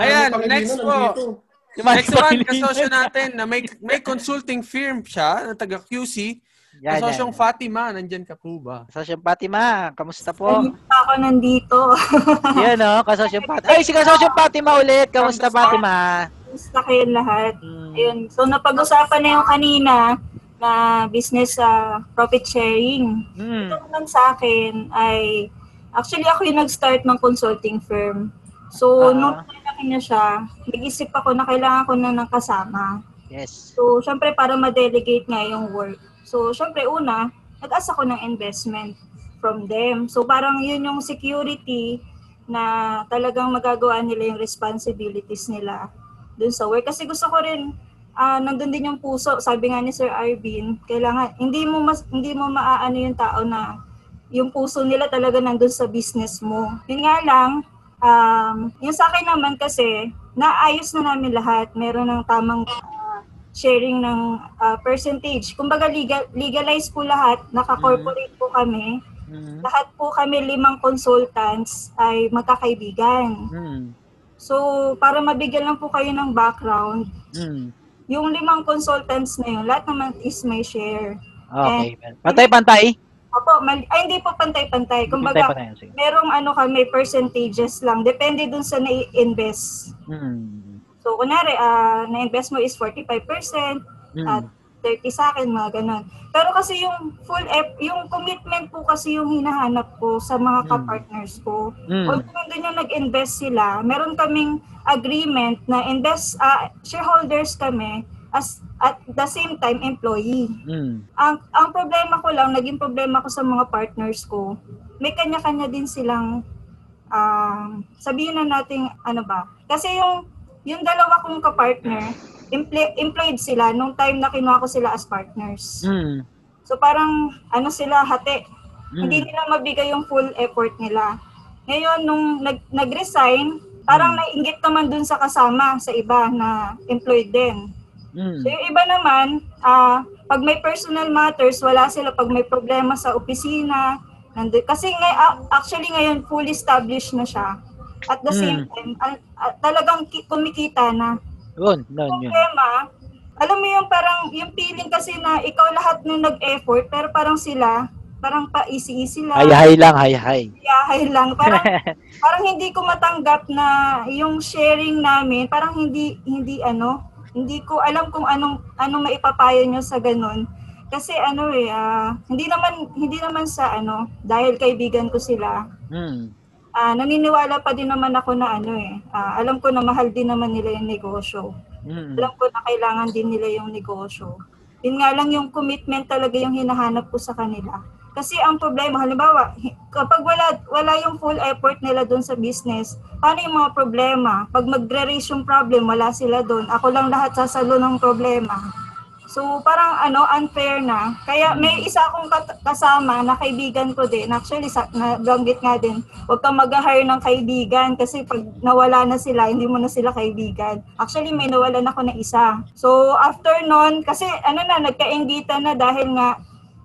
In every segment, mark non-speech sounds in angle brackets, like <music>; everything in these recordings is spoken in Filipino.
Ayan, next po. nandito. Next one, kasosyo natin na may may consulting firm siya na taga QC. Yan, Kasosyong yan. Fatima, nandyan ka po ba? Kasosyong Fatima, kamusta po? Pa ako nandito. <laughs> Yan o, kasosyong Fatima. Ay, si kasosyong Fatima ulit. Kamusta Kamusta? Fatima? Gusto kayong lahat. Hmm. Ayun. So, napag-usapan na yung kanina na business sa profit sharing. Hmm. Ito naman sa akin ay, actually ako yung nag-start ng consulting firm. So, nung nalaki na siya, nag-isip ako na kailangan ko na ng kasama. Yes. So, syempre para ma-delegate nga yung work. So, syempre una, nag-asa ko ng investment from them. So, parang yun yung security na talagang magagawa nila yung responsibilities nila dun sa work. Kasi gusto ko rin, ah nandun din yung puso. Sabi nga ni Sir Arvin, kailangan, hindi mo, mas, hindi mo maaano yung tao na yung puso nila talaga nandun sa business mo. Yun nga lang, um, yung sa akin naman kasi, naayos na namin lahat. Meron ng tamang ah, sharing ng ah, percentage. Kumbaga legal, legalize po lahat, naka-corporate po kami. Hmm. Lahat po kami limang consultants ay magkakaibigan. Hmm. So, para mabigyan lang po kayo ng background, Hmm. yung limang consultants na yun, lahat naman is may share. Okay. Pantay-pantay? Opo, mal- ay hindi po pantay-pantay. Kumbaga. Sige. merong ano kami, percentages lang. Depende dun sa na-invest. Hmm. So, kunwari, ah, na-invest mo is 45%, at Hmm. 30 sa akin, mga ganun. Pero kasi yung full, ep- yung commitment po kasi yung hinahanap ko sa mga Mm. ka-partners ko. Hmm. Although nandun yung nag-invest sila, meron kaming agreement na invest, ah, shareholders kami as at the same time employee. Hmm. Ang ang problema ko lang, naging problema ko sa mga partners ko, may kanya-kanya din silang um, sabihin na natin ano ba? Kasi yung yung dalawa kong ka-partner, emple- employed sila nung time na kinuha ko sila as partners. Hmm. So parang ano sila hati, Hmm. hindi nila mabigay yung full effort nila. Ngayon nung nag nag-resign, parang Hmm. nainggit naman dun sa kasama sa iba na employed din. Hmm. So yung iba naman, ah pag may personal matters, wala sila. Pag may problema sa opisina, nandun. Kasi ngay, actually ngayon, fully established na siya. At the same time, ah, ah, talagang ki- kumikita na. Yun, yun, yun. Problema, alam mo yung parang, yung feeling kasi na ikaw lahat nung nag-effort, pero parang sila, parang pa easy-easy lang. Hay-hay lang, hay-hay. Yahay lang. Parang, <laughs> parang hindi ko matanggap na yung sharing namin, parang hindi, hindi ano, hindi ko alam kung anong, anong maipapayo nyo sa ganun. Kasi ano eh, ah, hindi naman, hindi naman sa ano, dahil kaibigan ko sila, Hmm. ah, naniniwala pa din naman ako na ano eh, ah, alam ko na mahal din naman nila yung negosyo. Hmm. Alam ko na kailangan din nila yung negosyo. Yun nga lang yung commitment talaga yung hinahanap ko sa kanila. Kasi ang problema, halimbawa, kapag wala, wala yung full effort nila doon sa business, paano yung mga problema? Pag magre-raise yung problem, wala sila doon. Ako lang lahat sasalo ng problema. So parang ano, unfair na. Kaya may isa akong kasama na kaibigan ko din. Actually, sa, nabanggit nga din, huwag kang mag-hire ng kaibigan kasi pag nawala na sila, hindi mo na sila kaibigan. Actually, may nawalan ako na isa. So after nun, kasi ano na, nagkaingitan na dahil nga,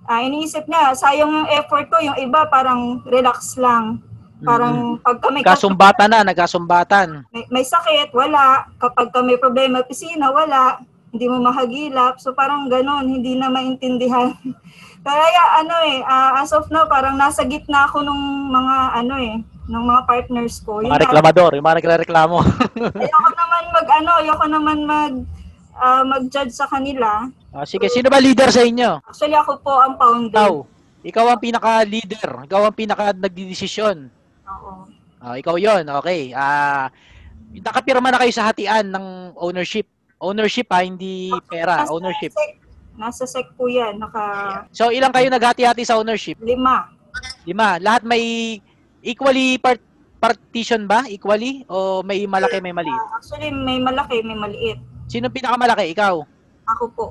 ah, iniisip niya, sayang yung effort ko, yung iba parang relax lang. Parang pag kami Kasumbatan na, nagkasumbatan. may, may sakit, wala. Kapag ka may problema pisina, wala. Hindi mo mahagilap. So parang ganon, hindi na maintindihan. <laughs> Kaya ano eh, ah, as of now, parang nasa gitna ako nung mga ano eh, ng mga partners ko. Mga nga, reklamador, yung mga nagre-reklamo. <laughs> ayoko naman mag ano, ayoko naman mag ah, mag-judge sa kanila. Ah, sige, sino ba leader sa inyo? Actually ako po ang founder. Ikaw. Ikaw ang pinaka-leader. Ikaw ang pinaka-nagdidesisyon. Oo. Ah, ikaw yon okay. Ah, nakapirma na kayo sa hatian ng ownership. Ownership ha, hindi pera. Nasa Ownership. sec, nasa sec po yan, naka So, ilang kayo naghati-hati sa ownership? lima. Lima. Lahat may Equally part partition ba? Equally? O may malaki, may maliit? Actually, may malaki, may maliit. Sino pinakamalaki? Ikaw? Ako po.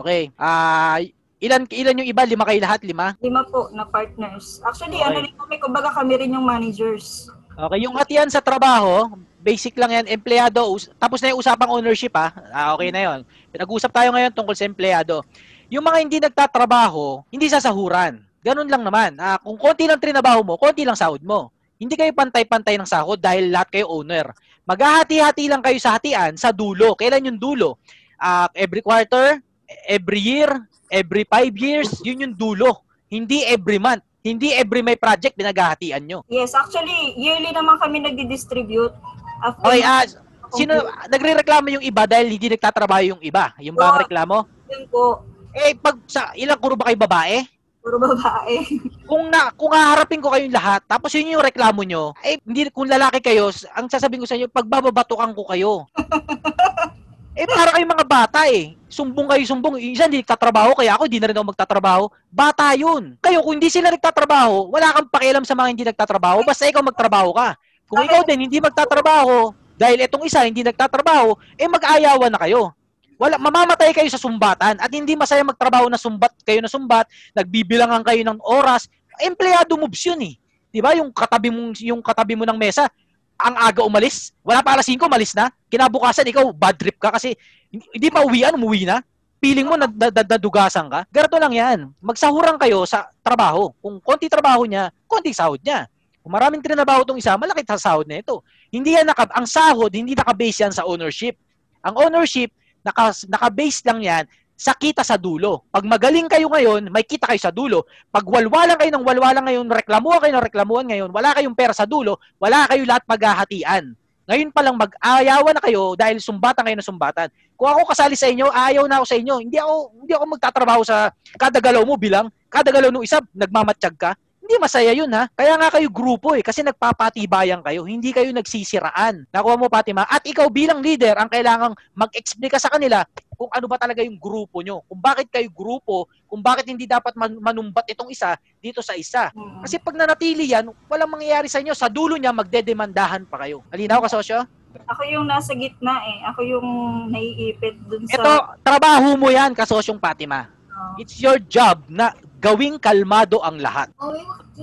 Okay. Ah, ilan ilan yung iba? Lima kayo lahat? Lima? Lima po na partners. Actually, Okay. ano rin kami, kumbaga kami rin yung managers. Okay, yung hatian sa trabaho, basic lang yan, empleyado, us- tapos na yung usapang ownership ha. Ah, okay na yon. Pinag-usap tayo ngayon tungkol sa empleyado. Yung mga hindi nagtatrabaho, hindi sasahuran. Ganun lang naman. Ah, kung konti lang trinabaho mo, konti lang sahod mo. Hindi kayo pantay-pantay ng sahod dahil lahat kayo owner. Maghahati-hati lang kayo sa hatian sa dulo. Kailan yung dulo? Ah, every quarter, every year, every five years, yun yung dulo. Hindi every month. Hindi every may project pinaghahatian nyo. Yes, actually, yearly naman kami nagdi-distribute. After Okay, ah, sino nagrereklamo yung iba dahil hindi nagtatrabaho yung iba? Yung ba ang Oo. reklamo? Yun po, Eh pag sa ilang kuro ba kayo babae? puro babae. <laughs> Kung na kung haharapin ko kayong lahat, tapos yun yung reklamo nyo, eh hindi kung lalaki kayo, ang sasabihin ko sa inyo, pagbababatukan ko kayo. <laughs> eh para kayong mga bata eh. Sumbong kayo, sumbong. Isa hindi nagtatrabaho, kaya ako hindi na rin ako magtatrabaho. Bata yun. Kayo, kung hindi sila nagtatrabaho, wala kang pakialam sa mga hindi nagtatrabaho, basta ikaw magtrabaho ka. Kung ikaw din hindi magtatrabaho, dahil itong isa hindi nagtatrabaho, eh mag-ayawan na kayo. Wala, mamamatay kayo sa sumbatan at hindi masaya magtrabaho na sumbat kayo na sumbat, nagbibilangan kayo ng oras, empleyado moves yun eh. 'Di ba? Yung katabi mo yung katabi mo ng mesa, ang aga umalis, wala pa alas 5 umalis na. Kinabukasan ikaw bad trip ka kasi hindi hindi pa uwian, umuwi na. Feeling mo nad- nad- nad- nadugasan ka. Ganito lang 'yan. Magsahuran kayo sa trabaho. Kung konti trabaho niya, konti sahod niya. Kung maraming trinabaho tong isa, malaki sa sahod na ito. Hindi yan naka, ang sahod, hindi naka-base yan sa ownership. Ang ownership, naka, naka-base lang yan sa kita sa dulo. Pag magaling kayo ngayon, may kita kayo sa dulo. Pag walwalan kayo ng walwalan ngayon, reklamuhan kayo ng reklamuhan ngayon, wala kayong pera sa dulo, wala kayo lahat maghahatian. Ngayon pa lang mag-ayawan na kayo dahil sumbatan kayo ng sumbatan. Kung ako kasali sa inyo, ayaw na ako sa inyo. Hindi ako hindi ako magtatrabaho sa kada galaw mo bilang kada galaw ng isa nagmamatsyag ka. Hindi masaya yun ha. Kaya nga kayo grupo eh kasi nagpapatibayan kayo, hindi kayo nagsisiraan. Nakuha mo Fatima? At ikaw bilang leader ang kailangang mag-explain ka sa kanila kung ano ba talaga yung grupo nyo. Kung bakit kayo grupo, kung bakit hindi dapat man- manumbat itong isa dito sa isa. Mm. Kasi pag nanatili yan, walang mangyayari sa inyo. Sa dulo niya, magdedemandahan pa kayo. Alinaw ka, sosyo? Ako yung nasa gitna eh. Ako yung naiipit dun sa... Ito, trabaho mo yan, kasosyong Fatima. Oh. It's your job na gawing kalmado ang lahat.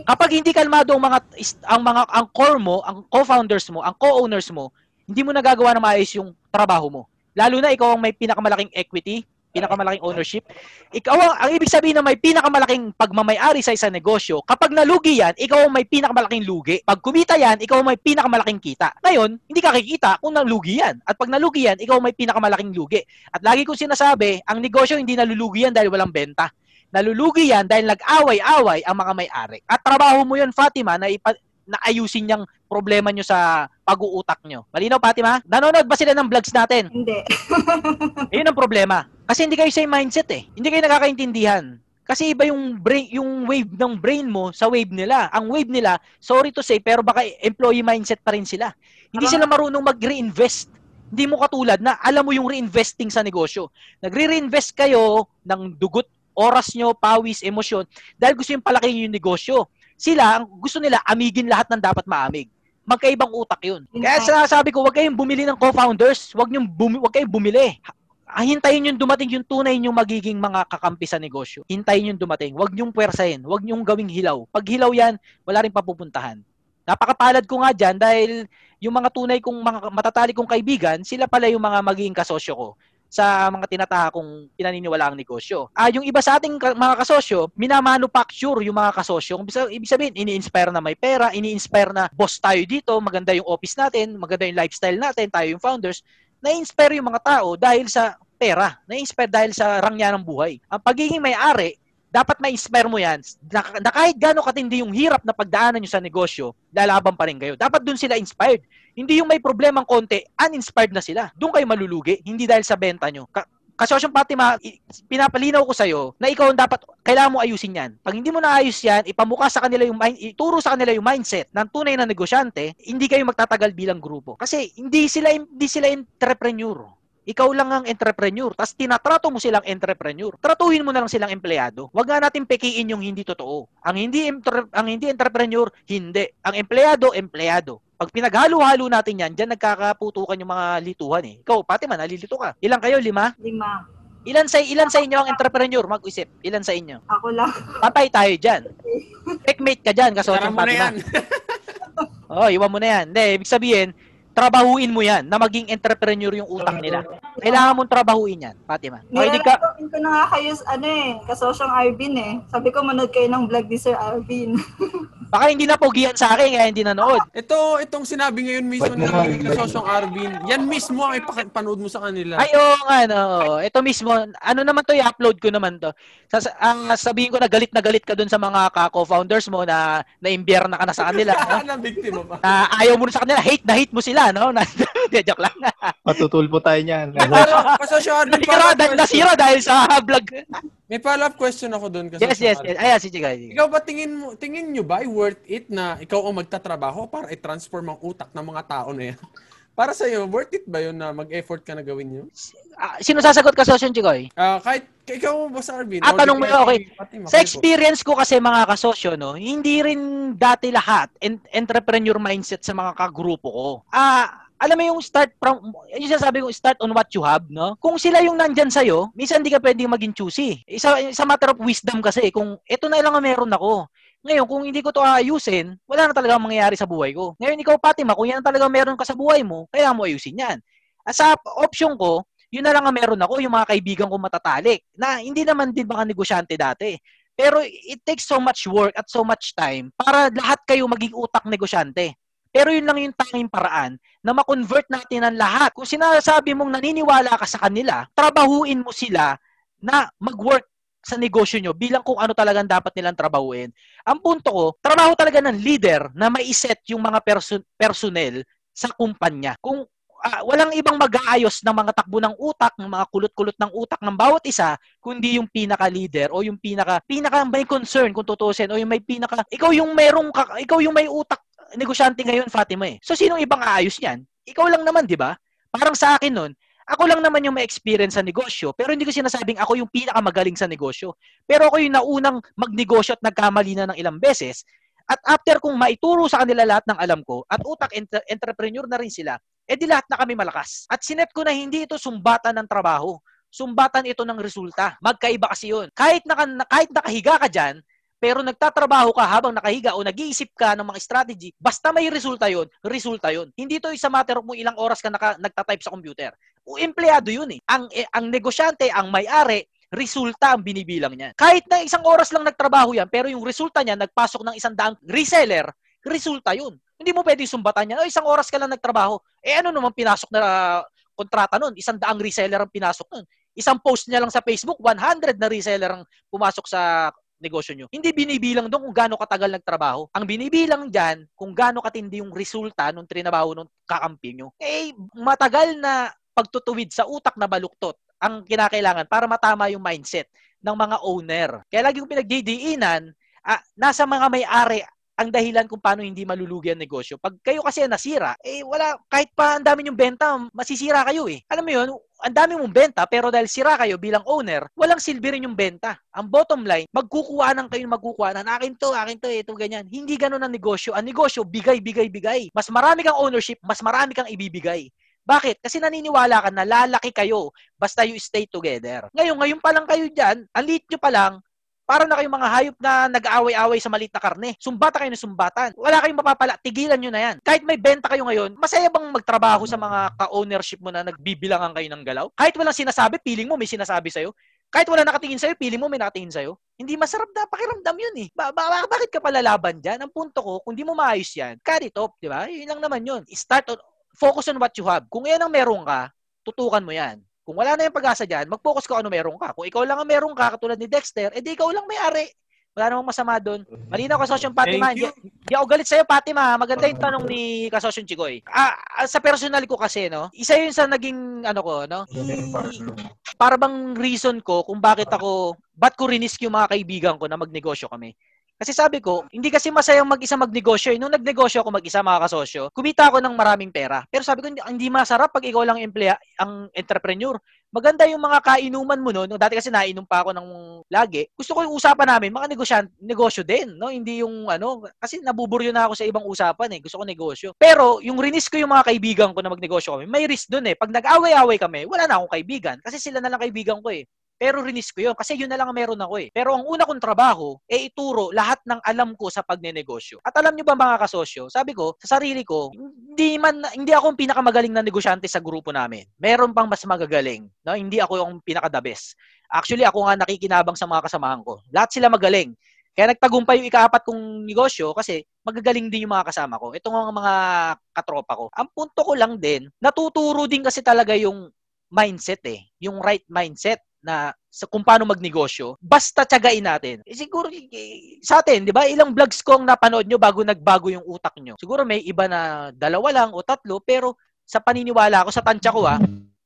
Kapag hindi kalmado ang mga ang mga ang core mo, ang co-founders mo, ang co-owners mo, hindi mo nagagawa na maayos yung trabaho mo. Lalo na ikaw ang may pinakamalaking equity, pinakamalaking ownership. Ikaw ang, ang ibig sabihin na may pinakamalaking pagmamayari sa isang negosyo. Kapag nalugi yan, ikaw ang may pinakamalaking lugi. Pag kumita yan, ikaw ang may pinakamalaking kita. Ngayon, hindi ka kikita kung nalugi yan. At pag nalugi yan, ikaw ang may pinakamalaking lugi. At lagi kong sinasabi, ang negosyo hindi nalulugi yan dahil walang benta. Nalulugi yan dahil nag-away-away ang mga may-ari. At trabaho mo yun, Fatima, na, ipa- na ayusin niyang problema nyo sa pag-uutak nyo. Malinaw, Fatima? Nanonood ba sila ng vlogs natin? Hindi. Ayun ang problema. Kasi hindi kayo same mindset eh. Hindi kayo nakakaintindihan. Kasi iba yung brain, yung wave ng brain mo sa wave nila. Ang wave nila, sorry to say, pero baka employee mindset pa rin sila. Hindi sila marunong mag-reinvest. Hindi mo katulad na alam mo yung reinvesting sa negosyo. Nagre-reinvest kayo ng dugot, oras nyo, pawis, emosyon, dahil gusto yung palakihin yung negosyo. Sila, gusto nila, amigin lahat ng dapat maamig. Magkaibang utak yun. Kaya sinasabi ko, huwag kayong bumili ng co-founders. Huwag, niyong bumi, huwag kayong bumili. Ah, Hintayin yung dumating yung tunay yung magiging mga kakampi sa negosyo. Hintayin yung dumating. Huwag niyong puwersahin. Huwag niyong gawing hilaw. Pag hilaw yan, wala rin papupuntahan. Napakapalad ko nga dyan dahil yung mga tunay kong mga matatali kong kaibigan, sila pala yung mga magiging kasosyo ko sa mga tinataha kong pinaniniwala ang negosyo. Ah, yung iba sa ating mga kasosyo, minamanufacture yung mga kasosyo. Ibig sabihin, ini-inspire na may pera, ini-inspire na boss tayo dito, maganda yung office natin, maganda yung lifestyle natin, tayo yung founders. Na-inspire yung mga tao dahil sa pera. Na-inspire dahil sa rangya ng buhay. Ang pagiging may-ari, dapat ma-inspire mo yan na, na kahit gaano katindi yung hirap na pagdaanan nyo sa negosyo, lalaban pa rin kayo. Dapat dun sila inspired. Hindi yung may problemang konti, uninspired na sila. Doon kayo malulugi, hindi dahil sa benta nyo. Kasosyong Fatima, pinapalinaw ko sa'yo na ikaw ang dapat, kailangan mo ayusin yan. Pag hindi mo naayos yan, ipamuka sa kanila yung mind, ituro sa kanila yung mindset ng tunay na negosyante, hindi kayo magtatagal bilang grupo. Kasi hindi sila hindi sila entrepreneur. ikaw lang ang entrepreneur. Tapos tinatrato mo silang entrepreneur. Tratuhin mo na lang silang empleyado. Huwag nga natin pekiin yung hindi totoo. Ang hindi ang hindi entrepreneur, hindi. Ang empleyado, empleyado. Pag pinaghalo-halo natin yan, dyan nagkakaputukan yung mga lituhan eh. Ikaw, pati man, nalilito ka. Ilan kayo? Lima? Lima. Ilan sa ilan sa inyo ang entrepreneur? Mag-isip. Ilan sa inyo? Ako lang. Patay tayo dyan. <laughs> Checkmate ka dyan, kaso Tara mo na yan. <laughs> Oh, iwan mo na yan. Hindi, ibig sabihin, trabahuin mo yan na maging entrepreneur yung utak nila. Kailangan mong trabahuin yan, Fatima. Makinig ka. Nilalagawin ko na nga kayo, ano eh, kasosyong Arvin eh. Sabi ko, manood kayo ng vlog ni Sir Arvin. <laughs> Baka hindi na pogihan sa akin, kaya hindi nanood. Ito, itong sinabi ngayon mismo Ba't ng naman? kasosyong Arvin, yan mismo ang ipapanood mo sa kanila. Ay, oo nga, no. Ito mismo, ano naman to, i-upload ko naman to. Sa, ang sabihin ko na galit na galit ka dun sa mga ka-co-founders mo na na-imbier na ka na sa kanila. <laughs> no? na na ayaw mo na sa kanila, hate na hate mo sila, no? Na, <laughs> Hindi, joke lang. Matutulpo tayo niyan. Pero, kasosyo <laughs> Arvin, Nasira, follow-up question. nasira dahil sa vlog. May follow-up question ako doon. kasosyo Yes, yes, yes. Ayan, si Chigay. Ikaw ba tingin mo, tingin nyo ba worth it na ikaw ang magtatrabaho para i-transform ang utak ng mga tao na yan? <laughs> Para sa iyo, worth it ba yun na mag-effort ka na gawin yun? Ah, sino sasagot ka, Sosyon Chigoy? Ah, kahit ikaw ba sa Arvin? Ah, tanong mo yun, okay. Sa experience ko kasi mga kasosyo, no, hindi rin dati lahat en- entrepreneur mindset sa mga kagrupo ko. Ah, alam mo yung start from, yung sinasabi ko, start on what you have, no? Kung sila yung nandyan sa'yo, minsan hindi ka pwedeng maging choosy. Isa, isa matter of wisdom kasi, kung ito na lang ang meron ako. Ngayon, kung hindi ko to aayusin, wala na talaga mangyayari sa buhay ko. Ngayon, ikaw, Fatima, kung yan talaga meron ka sa buhay mo, kailangan mo ayusin yan. At sa option ko, yun na lang ang meron ako, yung mga kaibigan ko matatalik, na hindi naman din mga negosyante dati. Pero it takes so much work at so much time para lahat kayo maging utak negosyante. Pero yun lang yung tanging paraan na ma-convert natin ang lahat. Kung sinasabi mong naniniwala ka sa kanila, trabahuin mo sila na mag-work sa negosyo nyo bilang kung ano talagang dapat nilang trabahuin. Ang punto ko, trabaho talaga ng leader na maiset yung mga perso- personnel sa kumpanya. Kung ah, walang ibang mag-aayos ng mga takbo ng utak, ng mga kulot-kulot ng utak ng bawat isa, kundi yung pinaka-leader o yung pinaka pinaka may concern kung tutusin o yung may pinaka ikaw yung merong ka- ikaw yung may utak negosyante ngayon Fatima eh. So sinong ibang aayos niyan? Ikaw lang naman, 'di ba? Parang sa akin noon, ako lang naman yung may experience sa negosyo, pero hindi ko sinasabing ako yung pinakamagaling sa negosyo. Pero ako yung naunang magnegosyo at nagkamali na ng ilang beses. At after kung maituro sa kanila lahat ng alam ko, at utak entre- entrepreneur na rin sila, eh di lahat na kami malakas. At sinet ko na hindi ito sumbatan ng trabaho. Sumbatan ito ng resulta. Magkaiba kasi yun. Kahit, naka, kahit nakahiga ka dyan, pero nagtatrabaho ka habang nakahiga o nag-iisip ka ng mga strategy, basta may resulta yon, resulta yon. Hindi to isa matter kung ilang oras ka naka, nagtatype sa computer. O empleyado yun eh. Ang, eh, ang negosyante, ang may-ari, resulta ang binibilang niyan. Kahit na isang oras lang nagtrabaho yan, pero yung resulta niya, nagpasok ng isang daang reseller, resulta yun. Hindi mo pwedeng sumbatan yan. O, isang oras ka lang nagtrabaho. Eh ano naman pinasok na uh, kontrata nun? Isang daang reseller ang pinasok nun. Isang post niya lang sa Facebook, 100 na reseller ang pumasok sa negosyo nyo. Hindi binibilang doon kung gaano katagal nagtrabaho. Ang binibilang dyan kung gaano katindi yung resulta nung trinabaho nung kakampi nyo. Eh, matagal na pagtutuwid sa utak na baluktot ang kinakailangan para matama yung mindset ng mga owner. Kaya lagi kong pinagdidiinan, ah, nasa mga may-ari ang dahilan kung paano hindi malulugi ang negosyo. Pag kayo kasi nasira, eh wala, kahit pa ang dami yung benta, masisira kayo eh. Alam mo yun, ang dami mong benta, pero dahil sira kayo bilang owner, walang silbi rin yung benta. Ang bottom line, magkukuha ng kayo magkukuha ng akin to, akin to, ito, ganyan. Hindi ganun ang negosyo. Ang negosyo, bigay, bigay, bigay. Mas marami kang ownership, mas marami kang ibibigay. Bakit? Kasi naniniwala ka na lalaki kayo basta you stay together. Ngayon, ngayon pa lang kayo dyan, ang liit nyo pa lang, para na kayong mga hayop na nag-aaway-away sa maliit na karne. Sumbata kayo ng sumbatan. Wala kayong mapapala. Tigilan nyo na yan. Kahit may benta kayo ngayon, masaya bang magtrabaho sa mga ka-ownership mo na nagbibilangan kayo ng galaw? Kahit walang sinasabi, feeling mo may sinasabi sa'yo. Kahit wala nakatingin sa'yo, feeling mo may nakatingin sa'yo. Hindi masarap na pakiramdam yun eh. Ba- ba- bakit ka palalaban dyan? Ang punto ko, kung di mo maayos yan, it off, di ba? Yun lang naman yun. Start on, focus on what you have. Kung yan ang meron ka, tutukan mo yan. Kung wala na yung pag-asa dyan, mag-focus ka ano meron ka. Kung ikaw lang ang meron ka, katulad ni Dexter, edi ikaw lang may-ari. Wala namang masama doon. Malinaw ka, Sosyong Fatima. Thank you. Di, di ako galit sa'yo, Fatima. Maganda yung tanong ni Kasosyon Chigoy. Ah, ah, sa personal ko kasi, no? Isa yun sa naging, ano ko, no? Para bang reason ko kung bakit ako, ba't ko rinisk yung mga kaibigan ko na magnegosyo kami. Kasi sabi ko, hindi kasi masayang mag-isa magnegosyo. eh. Nung nagnegosyo ako mag-isa mga kasosyo, kumita ako ng maraming pera. Pero sabi ko, hindi, masarap pag ikaw lang emplea, ang entrepreneur. Maganda yung mga kainuman mo no. no dati kasi nainom pa ako ng lagi. Gusto ko yung usapan namin, mga negosyan, negosyo din, no? Hindi yung ano, kasi nabuburyo na ako sa ibang usapan eh. Gusto ko negosyo. Pero yung rinis ko yung mga kaibigan ko na magnegosyo kami, may risk doon eh. Pag nag-away-away kami, wala na akong kaibigan kasi sila na lang kaibigan ko eh. Pero rinis ko yun kasi yun na lang ang meron ako eh. Pero ang una kong trabaho, eh ituro lahat ng alam ko sa pagnenegosyo. At alam nyo ba mga kasosyo, sabi ko, sa sarili ko, hindi man hindi ako ang pinakamagaling na negosyante sa grupo namin. Meron pang mas magagaling. No? Hindi ako yung pinaka the best. Actually, ako nga nakikinabang sa mga kasamahan ko. Lahat sila magaling. Kaya nagtagumpay yung ikaapat kong negosyo kasi magagaling din yung mga kasama ko. Ito nga mga katropa ko. Ang punto ko lang din, natuturo din kasi talaga yung mindset eh. Yung right mindset na sa kung paano magnegosyo, basta tiyagain natin. Eh, siguro eh, sa atin, 'di ba? Ilang vlogs ko ang napanood nyo bago nagbago yung utak nyo. Siguro may iba na dalawa lang o tatlo, pero sa paniniwala ko, sa tansya ko ah,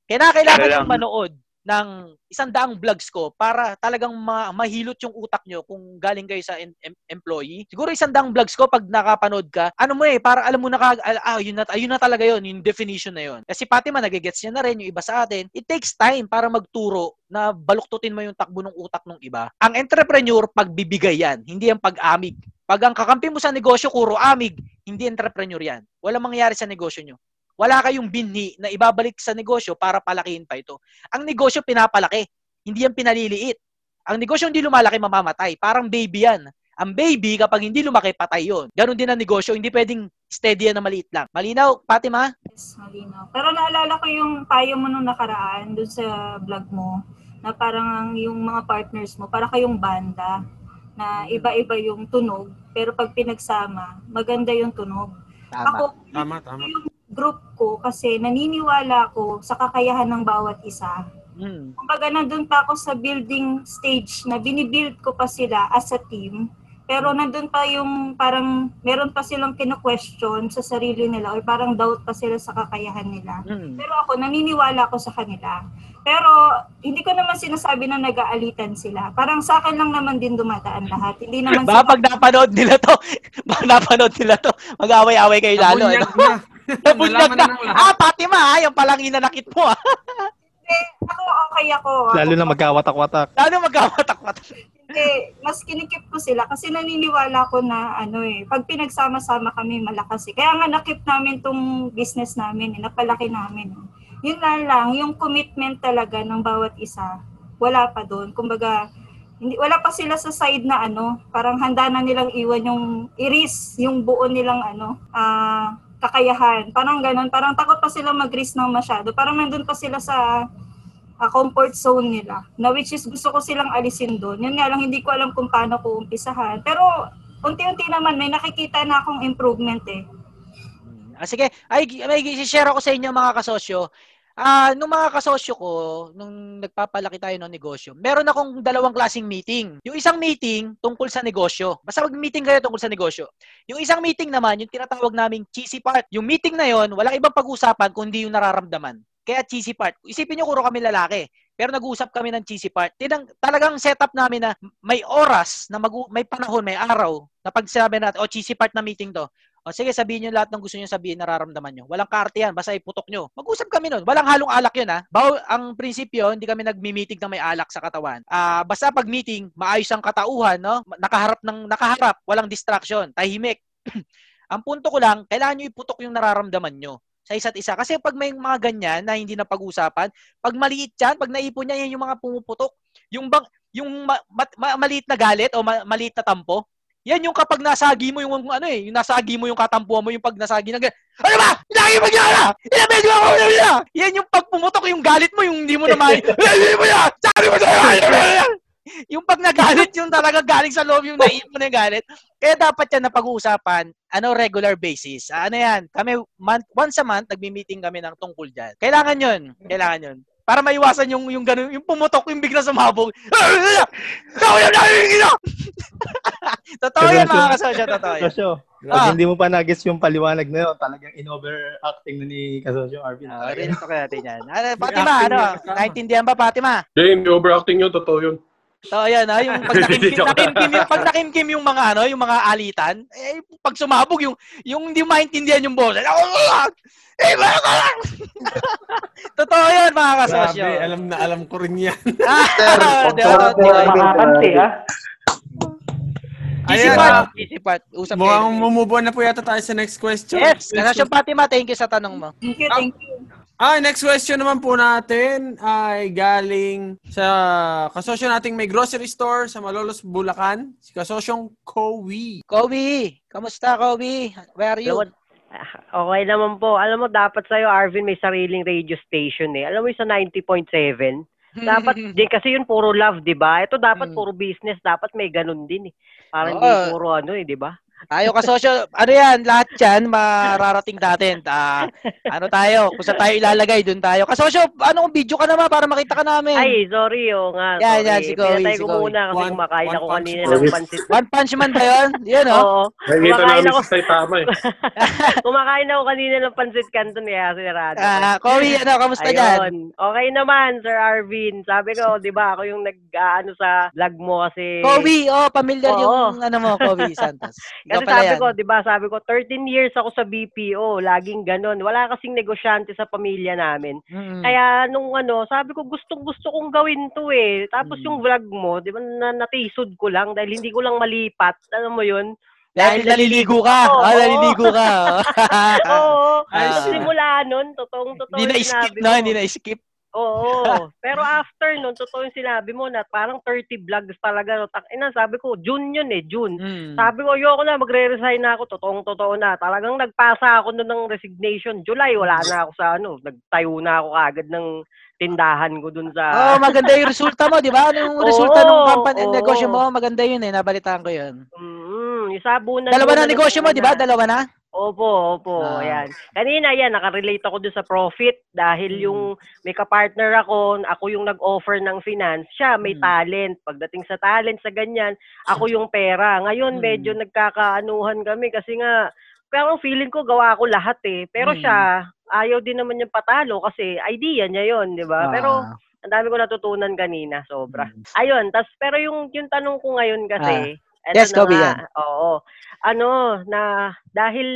kaya kailangan Kaya yung manood ng isang daang vlogs ko para talagang ma- mahilot yung utak nyo kung galing kayo sa em- em- employee. Siguro isang daang vlogs ko pag nakapanood ka, ano mo eh, para alam mo na kag- ah, yun na, ayun na talaga yun, yung definition na yun. Kasi pati man, nagigets niya na rin, yung iba sa atin, it takes time para magturo na baluktutin mo yung takbo ng utak ng iba. Ang entrepreneur, pagbibigay yan, hindi ang pag-amig. Pag ang kakampi mo sa negosyo, kuro amig, hindi entrepreneur yan. Walang mangyayari sa negosyo nyo. Wala kayong binhi na ibabalik sa negosyo para palakihin pa ito. Ang negosyo pinapalaki, hindi yan pinaliliit. Ang negosyo hindi lumalaki, mamamatay. Parang baby yan. Ang baby, kapag hindi lumaki, patay yon. Ganon din ang negosyo, hindi pwedeng steady yan na maliit lang. Malinaw, Fatima? Yes, malinaw. Pero naalala ko yung payo mo nung nakaraan doon sa vlog mo na parang ang yung mga partners mo, para kayong banda na iba-iba yung tunog, pero pag pinagsama, maganda yung tunog. Ako, Tama, tama. yung group ko kasi naniniwala ko sa kakayahan ng bawat isa. Hmm. Kumbaga nandun pa ako sa building stage na binibuild ko pa sila as a team. Pero nandun pa yung parang meron pa silang kino-question sa sarili nila or parang doubt pa sila sa kakayahan nila. Hmm. Pero ako, naniniwala ako sa kanila. Pero hindi ko naman sinasabi na nag-aalitan sila. Parang sa akin lang naman din dumadaan lahat. Hindi naman Baka pag napanood nila to, <laughs> baka napanood nila to, mag-away-away kayo lalo. Ano? <laughs> Nabunyag na. Na. na ng lahat. Ah, Fatima, ha? Yung palang inanakit mo, ha? Hindi, ako okay ako. Lalo Ako- na magkawatak-watak. Lalo magkawatak-watak. Hindi, mas kinikip ko sila kasi naniniwala ko na ano eh, pag pinagsama-sama kami malakas eh. Kaya nga nakip namin tong business namin, eh, napalaki namin. eh. Yun lang lang, yung commitment talaga ng bawat isa, wala pa doon. Kumbaga, hindi, wala pa sila sa side na ano, parang handa na nilang iwan yung iris, yung buo nilang ano, ah, kakayahan. Parang ganun, parang takot pa sila mag-risk ng masyado. Parang nandun pa sila sa ah, comfort zone nila. Na which is gusto ko silang alisin doon. Yun nga lang, hindi ko alam kung paano ko umpisahan. Pero unti-unti naman, may nakikita na akong improvement eh. Ah, sige, ay, may share ako sa inyo mga kasosyo. Ah, nung mga kasosyo ko, nung nagpapalaki tayo ng negosyo, meron akong dalawang klaseng meeting. Yung isang meeting tungkol sa negosyo. Basta mag-meeting kayo tungkol sa negosyo. Yung isang meeting naman, yung tinatawag naming cheesy part. Yung meeting na yon, walang ibang pag-usapan kundi yung nararamdaman. Kaya cheesy part. Isipin nyo kuro kami lalaki. Pero nag-uusap kami ng cheesy part. Tinang, talagang setup namin na may oras, na mag may panahon, may araw, na pag sinabi natin, o cheesy part na meeting to, o sige, sabihin nyo lahat ng gusto nyo sabihin, nararamdaman nyo. Walang karte yan, basta iputok nyo. Mag-usap kami nun. Walang halong alak yun ha. Baw, ang prinsipyo, hindi kami nagmi-meeting na may alak sa katawan. Ah, basta pag meeting, maayos ang katauhan, no? Nakaharap ng nakaharap, walang distraction, tahimik. <clears throat> ang punto ko lang, kailangan nyo iputok yung nararamdaman nyo sa isa't isa. Kasi pag may mga ganyan na hindi na pag-usapan, pag maliit yan, pag naipon niya, yan yung mga pumuputok. Yung bang, yung ma- ma- ma- maliit na galit o ma- maliit na tampo, yan yung kapag nasagi mo yung ano eh, yung nasagi mo yung katampuan mo yung pag nasagi na gan- Ano ba? Lagi mo! Ilang beses ko ako niya! Yan yung pag pumutok yung galit mo, yung hindi mo na may... Hindi <laughs> mo yan! Sabi mo mo yan! Yung pag nagalit, yung talaga galing sa loob yung naipon na yung galit. Kaya dapat yan na pag-uusapan, ano, regular basis. Ano yan, kami, month, once a month, nagmi-meeting kami ng tungkol dyan. Kailangan yun. Kailangan yun. Para maiwasan yung, yung ganun, yung pumutok, yung bigla sumabog. <laughs> Tao yan, <laughs> Totoo yan, mga kasosyo, totoo yan. Kasosyo, Ah. hindi mo pa nagets yung paliwanag na yun, talagang in-overacting na ni Kasosyo Arvin. Ah, rin ko natin yan. Ano, Fatima, ano, na naintindihan ba, Fatima? Hindi, hindi overacting yun. Totoo yun. So, ayan ha, yung pag nakimkim, <laughs> nakimkim, yung, pag nakimkim yung mga ano, yung mga alitan, eh, pag sumabog yung, yung hindi maintindihan yung boses, eh, ba ka lang! <laughs> Totoo yun, mga kasosyo. Grabe, alam na alam ko rin yan. <laughs> Ah? Makakanti, ha? Easy Ayan, part, ah, easy part. Usap Mukhang on na po yata tayo sa next question. Yes, kasosyo Fatima, thank you sa tanong mo. Thank you, thank you. Ah, next question naman po natin ay galing sa kasosyo nating may grocery store sa Malolos, Bulacan. Si kasosyong Kowi. Kobe, kamusta Kobe? Where are you? Alam mo, okay naman po. Alam mo, dapat sa'yo, Arvin, may sariling radio station eh. Alam mo yung sa 90.7? <laughs> Dapat, di kasi yun puro love, di ba? Ito dapat Mm. puro business. Dapat may ganun din eh. Parang hindi puro ano eh, di ba? Tayo kasosyo, ano yan, lahat yan mararating natin. Ah, ano tayo, kung saan tayo ilalagay, dun tayo. Kasosyo, ano kung video ka naman para makita ka namin. Ay, sorry oh nga. Yan, sorry. yan, si Kobe, Pinatay si ko muna kasi One- kumakain ako punch kanina man. ng pansit. One Punch Man ba yun? Yan, oh. Oo. Nakikita Kumakain namin ako. sa Saitama eh. <laughs> Kumakain ako kanina ng pansit canton eh, sinarado. ko. Ah, Kobe, ano, kamusta dyan? Ayun. Okay naman, Sir Arvin. Sabi ko, di ba, ako yung nag-ano sa vlog mo kasi... Kobe, oh, familiar Oo. yung ano mo, Kobe Santos. <laughs> Kasi sabi yan. ko, di ba, sabi ko, 13 years ako sa BPO. Laging ganun. Wala kasing negosyante sa pamilya namin. Mm. Kaya nung ano, sabi ko, gustong gusto kong gawin to eh. Tapos Mm. yung vlog mo, di ba, na, natisod ko lang dahil hindi ko lang malipat. Alam mo yun? Dahil naliligo ka. Oo. Ah, naliligo ka. <laughs> Oo. Tapos <laughs> shit. simula nun, totoong totoo Hindi na yung skip sinabi no, mo. hindi na skip. Oo. <laughs> Pero after nun, totoo yung sinabi mo na parang 30 vlogs talaga. no. Tak- Ina, sabi ko, June yun eh, June. Mm. Sabi ko, ayoko na, magre-resign na ako. Totoong totoo na. Talagang nagpasa ako nun ng resignation. July, wala na ako sa ano. Nagtayo na ako agad ng tindahan ko dun sa... Oh, maganda yung resulta mo, di ba? Ano yung <laughs> Oo, resulta ng company oo. negosyo mo? Maganda yun eh, nabalitaan ko yun. Mm, yung sabunan Dalawa na nung negosyo mo, di ba? Dalawa na? Opo, opo, Ah. yan. Kanina yan, nakarelate ako dun sa profit dahil Hmm. yung may kapartner ako, ako yung nag-offer ng finance, siya may Hmm. talent. Pagdating sa talent, sa ganyan, ako yung pera. Ngayon, Hmm. medyo nagkakaanuhan kami kasi nga, pero feeling ko gawa ko lahat eh. Pero Hmm. siya, ayaw din naman yung patalo kasi idea niya yon di ba? Pero Ah. ang dami ko natutunan kanina, sobra. Mm. Ayun, tas pero yung yung tanong ko ngayon kasi, eto Ah. Yes, Kobe, nga. Oo. Ano, na dahil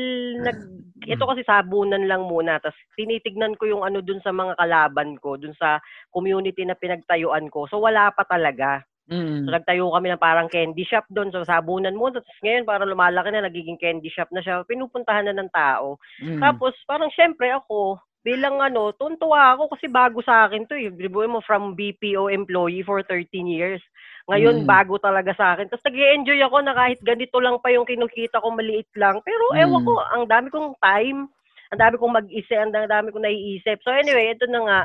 nag ito kasi sabunan lang muna tas tinitignan ko yung ano dun sa mga kalaban ko, dun sa community na pinagtayuan ko. So wala pa talaga. Mm. So nagtayo kami ng parang candy shop doon. So sabunan muna. Tapos ngayon parang lumalaki na, nagiging candy shop na siya. Pinupuntahan na ng tao. Mm. Tapos parang syempre ako, bilang ano, tuntua ako kasi bago sa akin to eh. Bibuhin mo from BPO employee for 13 years. Ngayon, Mm. bago talaga sa akin. Tapos nag enjoy ako na kahit ganito lang pa yung kinukita ko, maliit lang. Pero Mm. ewan ko, ang dami kong time. Ang dami kong mag-isip, ang dami kong naiisip. So anyway, ito na nga.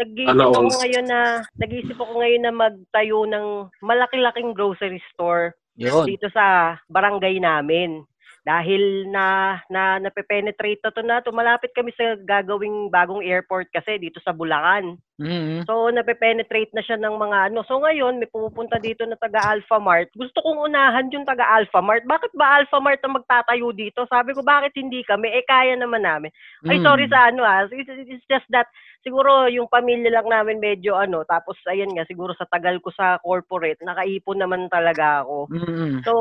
Nag-iisip Ano, ako ngayon na, nag-iisip ako ngayon na magtayo ng malaki-laking grocery store Yun. dito sa barangay namin. Dahil na na nape-penetrate na to na to, malapit kami sa gagawing bagong airport kasi dito sa Bulacan. Mm. So nape-penetrate na siya ng mga ano. So ngayon may pupunta dito na taga Alpha Mart. Gusto kong unahan yung taga Alpha Mart. Bakit ba Alpha Mart ang magtatayo dito? Sabi ko bakit hindi kami? Eh kaya naman namin. Ay Mm. sorry sa ano ah. It's, it's just that siguro yung pamilya lang namin medyo ano. Tapos ayan nga siguro sa tagal ko sa corporate nakaipon naman talaga ako. Mm. So,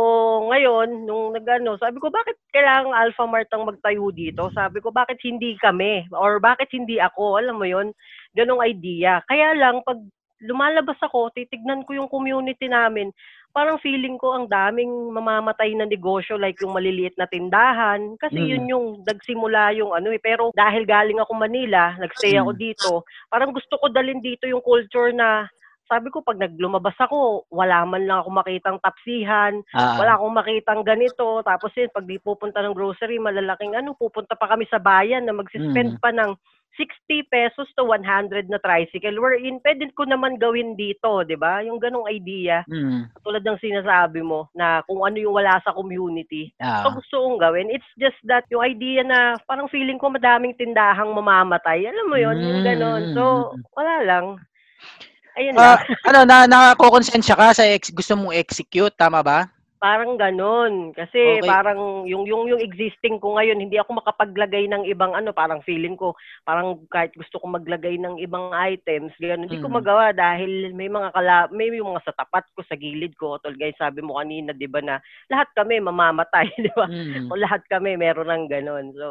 ngayon, nung nagano, sabi ko, bakit kailangang Alpha Mart ang magtayo dito? Sabi ko, bakit hindi kami? Or bakit hindi ako? Alam mo yon Ganong idea. Kaya lang, pag lumalabas ako, titignan ko yung community namin, parang feeling ko ang daming mamamatay na negosyo like yung maliliit na tindahan kasi Mm. yun yung nagsimula yung ano eh pero dahil galing ako Manila nagstay ako Mm. dito parang gusto ko dalhin dito yung culture na sabi ko pag naglumabas ako wala man lang ako makitang tapsihan Ah. wala akong makitang ganito. Tapos yun, pag di pupunta ng grocery, malalaking ano, pupunta pa kami sa bayan na magsispend Mm. pa ng 60 pesos to 100 na tricycle. Wherein, pwede ko naman gawin dito, di ba? Yung ganong idea, Mm. tulad ng sinasabi mo, na kung ano yung wala sa community. Ah. So, gusto kong gawin. It's just that yung idea na parang feeling ko madaming tindahang mamamatay. Alam mo yun, yung ganon. So, wala lang. Ayun Ah, lang. ano, na nakakokonsensya ka sa ex, gusto mong execute, tama ba? Parang ganun. Kasi Okay. parang yung, yung, yung existing ko ngayon, hindi ako makapaglagay ng ibang ano, parang feeling ko, parang kahit gusto ko maglagay ng ibang items, ganun, hindi ko Mm. magawa dahil may mga kala, may yung mga sa tapat ko, sa gilid ko, tol guys, sabi mo kanina, di ba na, lahat kami mamamatay, <laughs> di ba? Mm. O lahat kami meron ng ganun. So,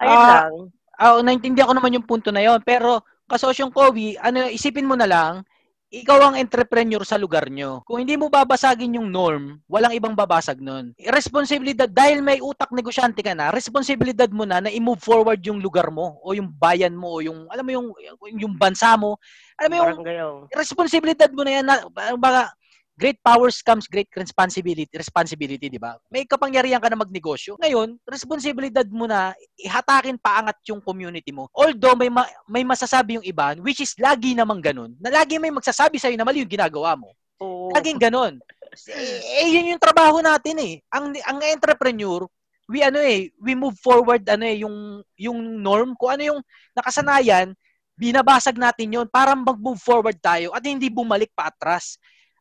ayun Ah, lang. Ah, naintindihan ko naman yung punto na yon. Pero, kasosyong Kobe, ano, isipin mo na lang, ikaw ang entrepreneur sa lugar nyo. Kung hindi mo babasagin yung norm, walang ibang babasag nun. Responsibilidad, dahil may utak negosyante ka na, responsibilidad mo na na i-move forward yung lugar mo o yung bayan mo o yung, alam mo yung, yung bansa mo. Alam mo yung gayon. responsibilidad mo na yan na baka great powers comes great responsibility responsibility di ba? May kapangyarihan ka na magnegosyo. Ngayon responsibilidad mo na ihatakin paangat yung community mo. Although may ma- may masasabi yung iba which is lagi namang ganun na lagi may magsasabi sa na mali yung ginagawa mo. Oo. laging ganun. Eh, eh yun yung trabaho natin eh. Ang ang entrepreneur we ano eh we move forward ano eh yung yung norm. Kung ano yung nakasanayan binabasag natin yon para mag-move forward tayo at hindi bumalik pa atras.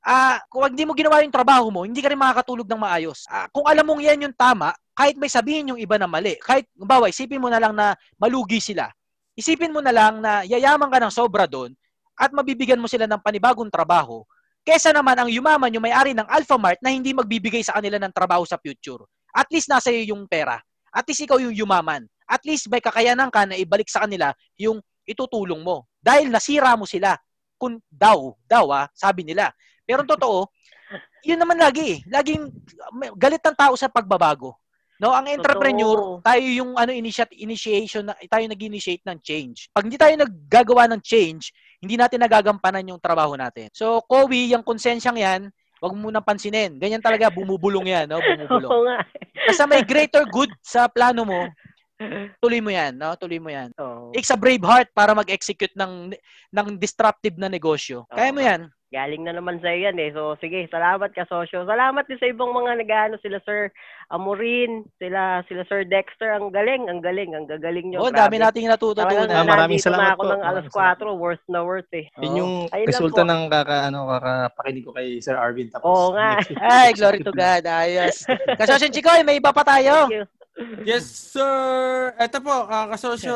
Ah, kung hindi mo ginawa yung trabaho mo, hindi ka rin makakatulog ng maayos. Ah, kung alam mong yan yung tama, kahit may sabihin yung iba na mali, kahit, bawa, isipin mo na lang na malugi sila. Isipin mo na lang na yayaman ka ng sobra doon at mabibigyan mo sila ng panibagong trabaho kesa naman ang yumaman yung may-ari ng Alphamart na hindi magbibigay sa kanila ng trabaho sa future. At least nasa iyo yung pera. At least ikaw yung yumaman. At least may kakayanan ka na ibalik sa kanila yung itutulong mo. Dahil nasira mo sila. Kung daw, daw ah, sabi nila. Pero totoo, yun naman lagi eh. Laging galit ng tao sa pagbabago. No, ang entrepreneur, Totoo. tayo yung ano initiate initiation na tayo nag-initiate ng change. Pag hindi tayo naggagawa ng change, hindi natin nagagampanan yung trabaho natin. So, Kobe, yung konsensyang yan, wag mo nang pansinin. Ganyan talaga, bumubulong yan, no? Bumubulong. Oo nga. Basta may greater good sa plano mo, tuloy mo yan, no? Tuloy mo yan. Oo. Takes a brave heart para mag-execute ng ng disruptive na negosyo. Kaya mo yan. Galing na naman sa yan eh. So, sige, salamat ka, Sosyo. Salamat din sa ibang mga nag-ano, sila Sir Amorin, sila sila Sir Dexter. Ang galing, ang galing, ang gagaling nyo. Oh, dami nating natututunan. Maraming nandito na salamat ako po. ng alas Maraming 4, worth na worth eh. Yun yung Ayun resulta ng kaka, ano, kakapakinig ko kay Sir Arvin. Tapos, Oo nga. Ay, glory to God. Ayos. Kasosyon Chikoy, may iba pa tayo. Thank you. Yes, sir. Ito po, uh, kasosyo,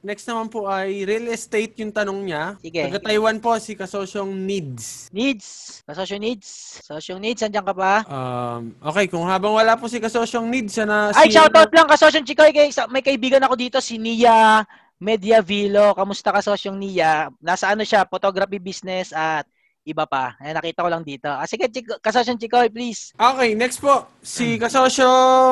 next naman po ay real estate yung tanong niya. Sige. Taga Taiwan po, si kasosyong Needs. Needs. Kasosyon Needs. Kasosyon Needs, andyan ka pa? Um, okay, kung habang wala po si kasosyong Needs, sana Ay, si... shoutout lang kasosyon Chikoy. Kay, may kaibigan ako dito, si Nia Mediavilo. Kamusta kasosyong Nia? Nasa ano siya, photography business at iba pa. Ay, nakita ko lang dito. Ah, sige, Chiko, kasosyon Chikoy, please. Okay, next po, si kasosyo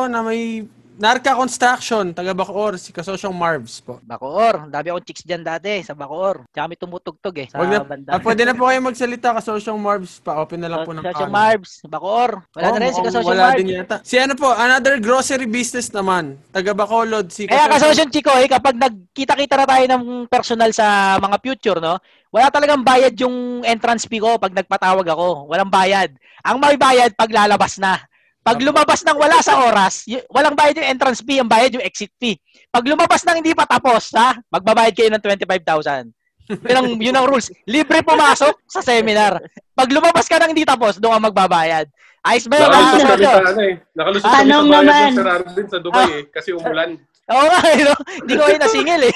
na may Narca Construction, taga Bacoor, si kasosyong Marvs po. Bacoor. Dami akong chicks dyan dati sa Bacoor. Tsaka may tumutugtog eh. Sa Wag na, banda. ah, pwede na po kayo <laughs> magsalita, kasosyong Marvs pa. Open na lang po ng Kasosyong. Marbs. Bacoor. Wala Oh, na rin si mukhang kasosyong Wala Marbs. din yata. Si ano po, another grocery business naman. Taga Bacolod, si Kaya kasosyong- kasosyon Chico, eh, kapag nagkita-kita na tayo ng personal sa mga future, no? Wala talagang bayad yung entrance fee ko pag nagpatawag ako. Walang bayad. Ang may bayad pag lalabas na. Pag lumabas ng wala sa oras, y- walang bayad yung entrance fee, ang bayad yung exit fee. Pag lumabas ng hindi pa tapos, ha? Magbabayad kayo ng 25,000. Yun ang, yun ang rules. Libre pumasok sa seminar. Pag lumabas ka ng hindi tapos, doon ka magbabayad. Ayos ba yun? Nakalusot kami sa ano eh. Nakalusot kami sa bayan naman. ng sa Dubai eh. Kasi umulan. Oo nga, eh, no? Hindi ko kayo nasingil eh.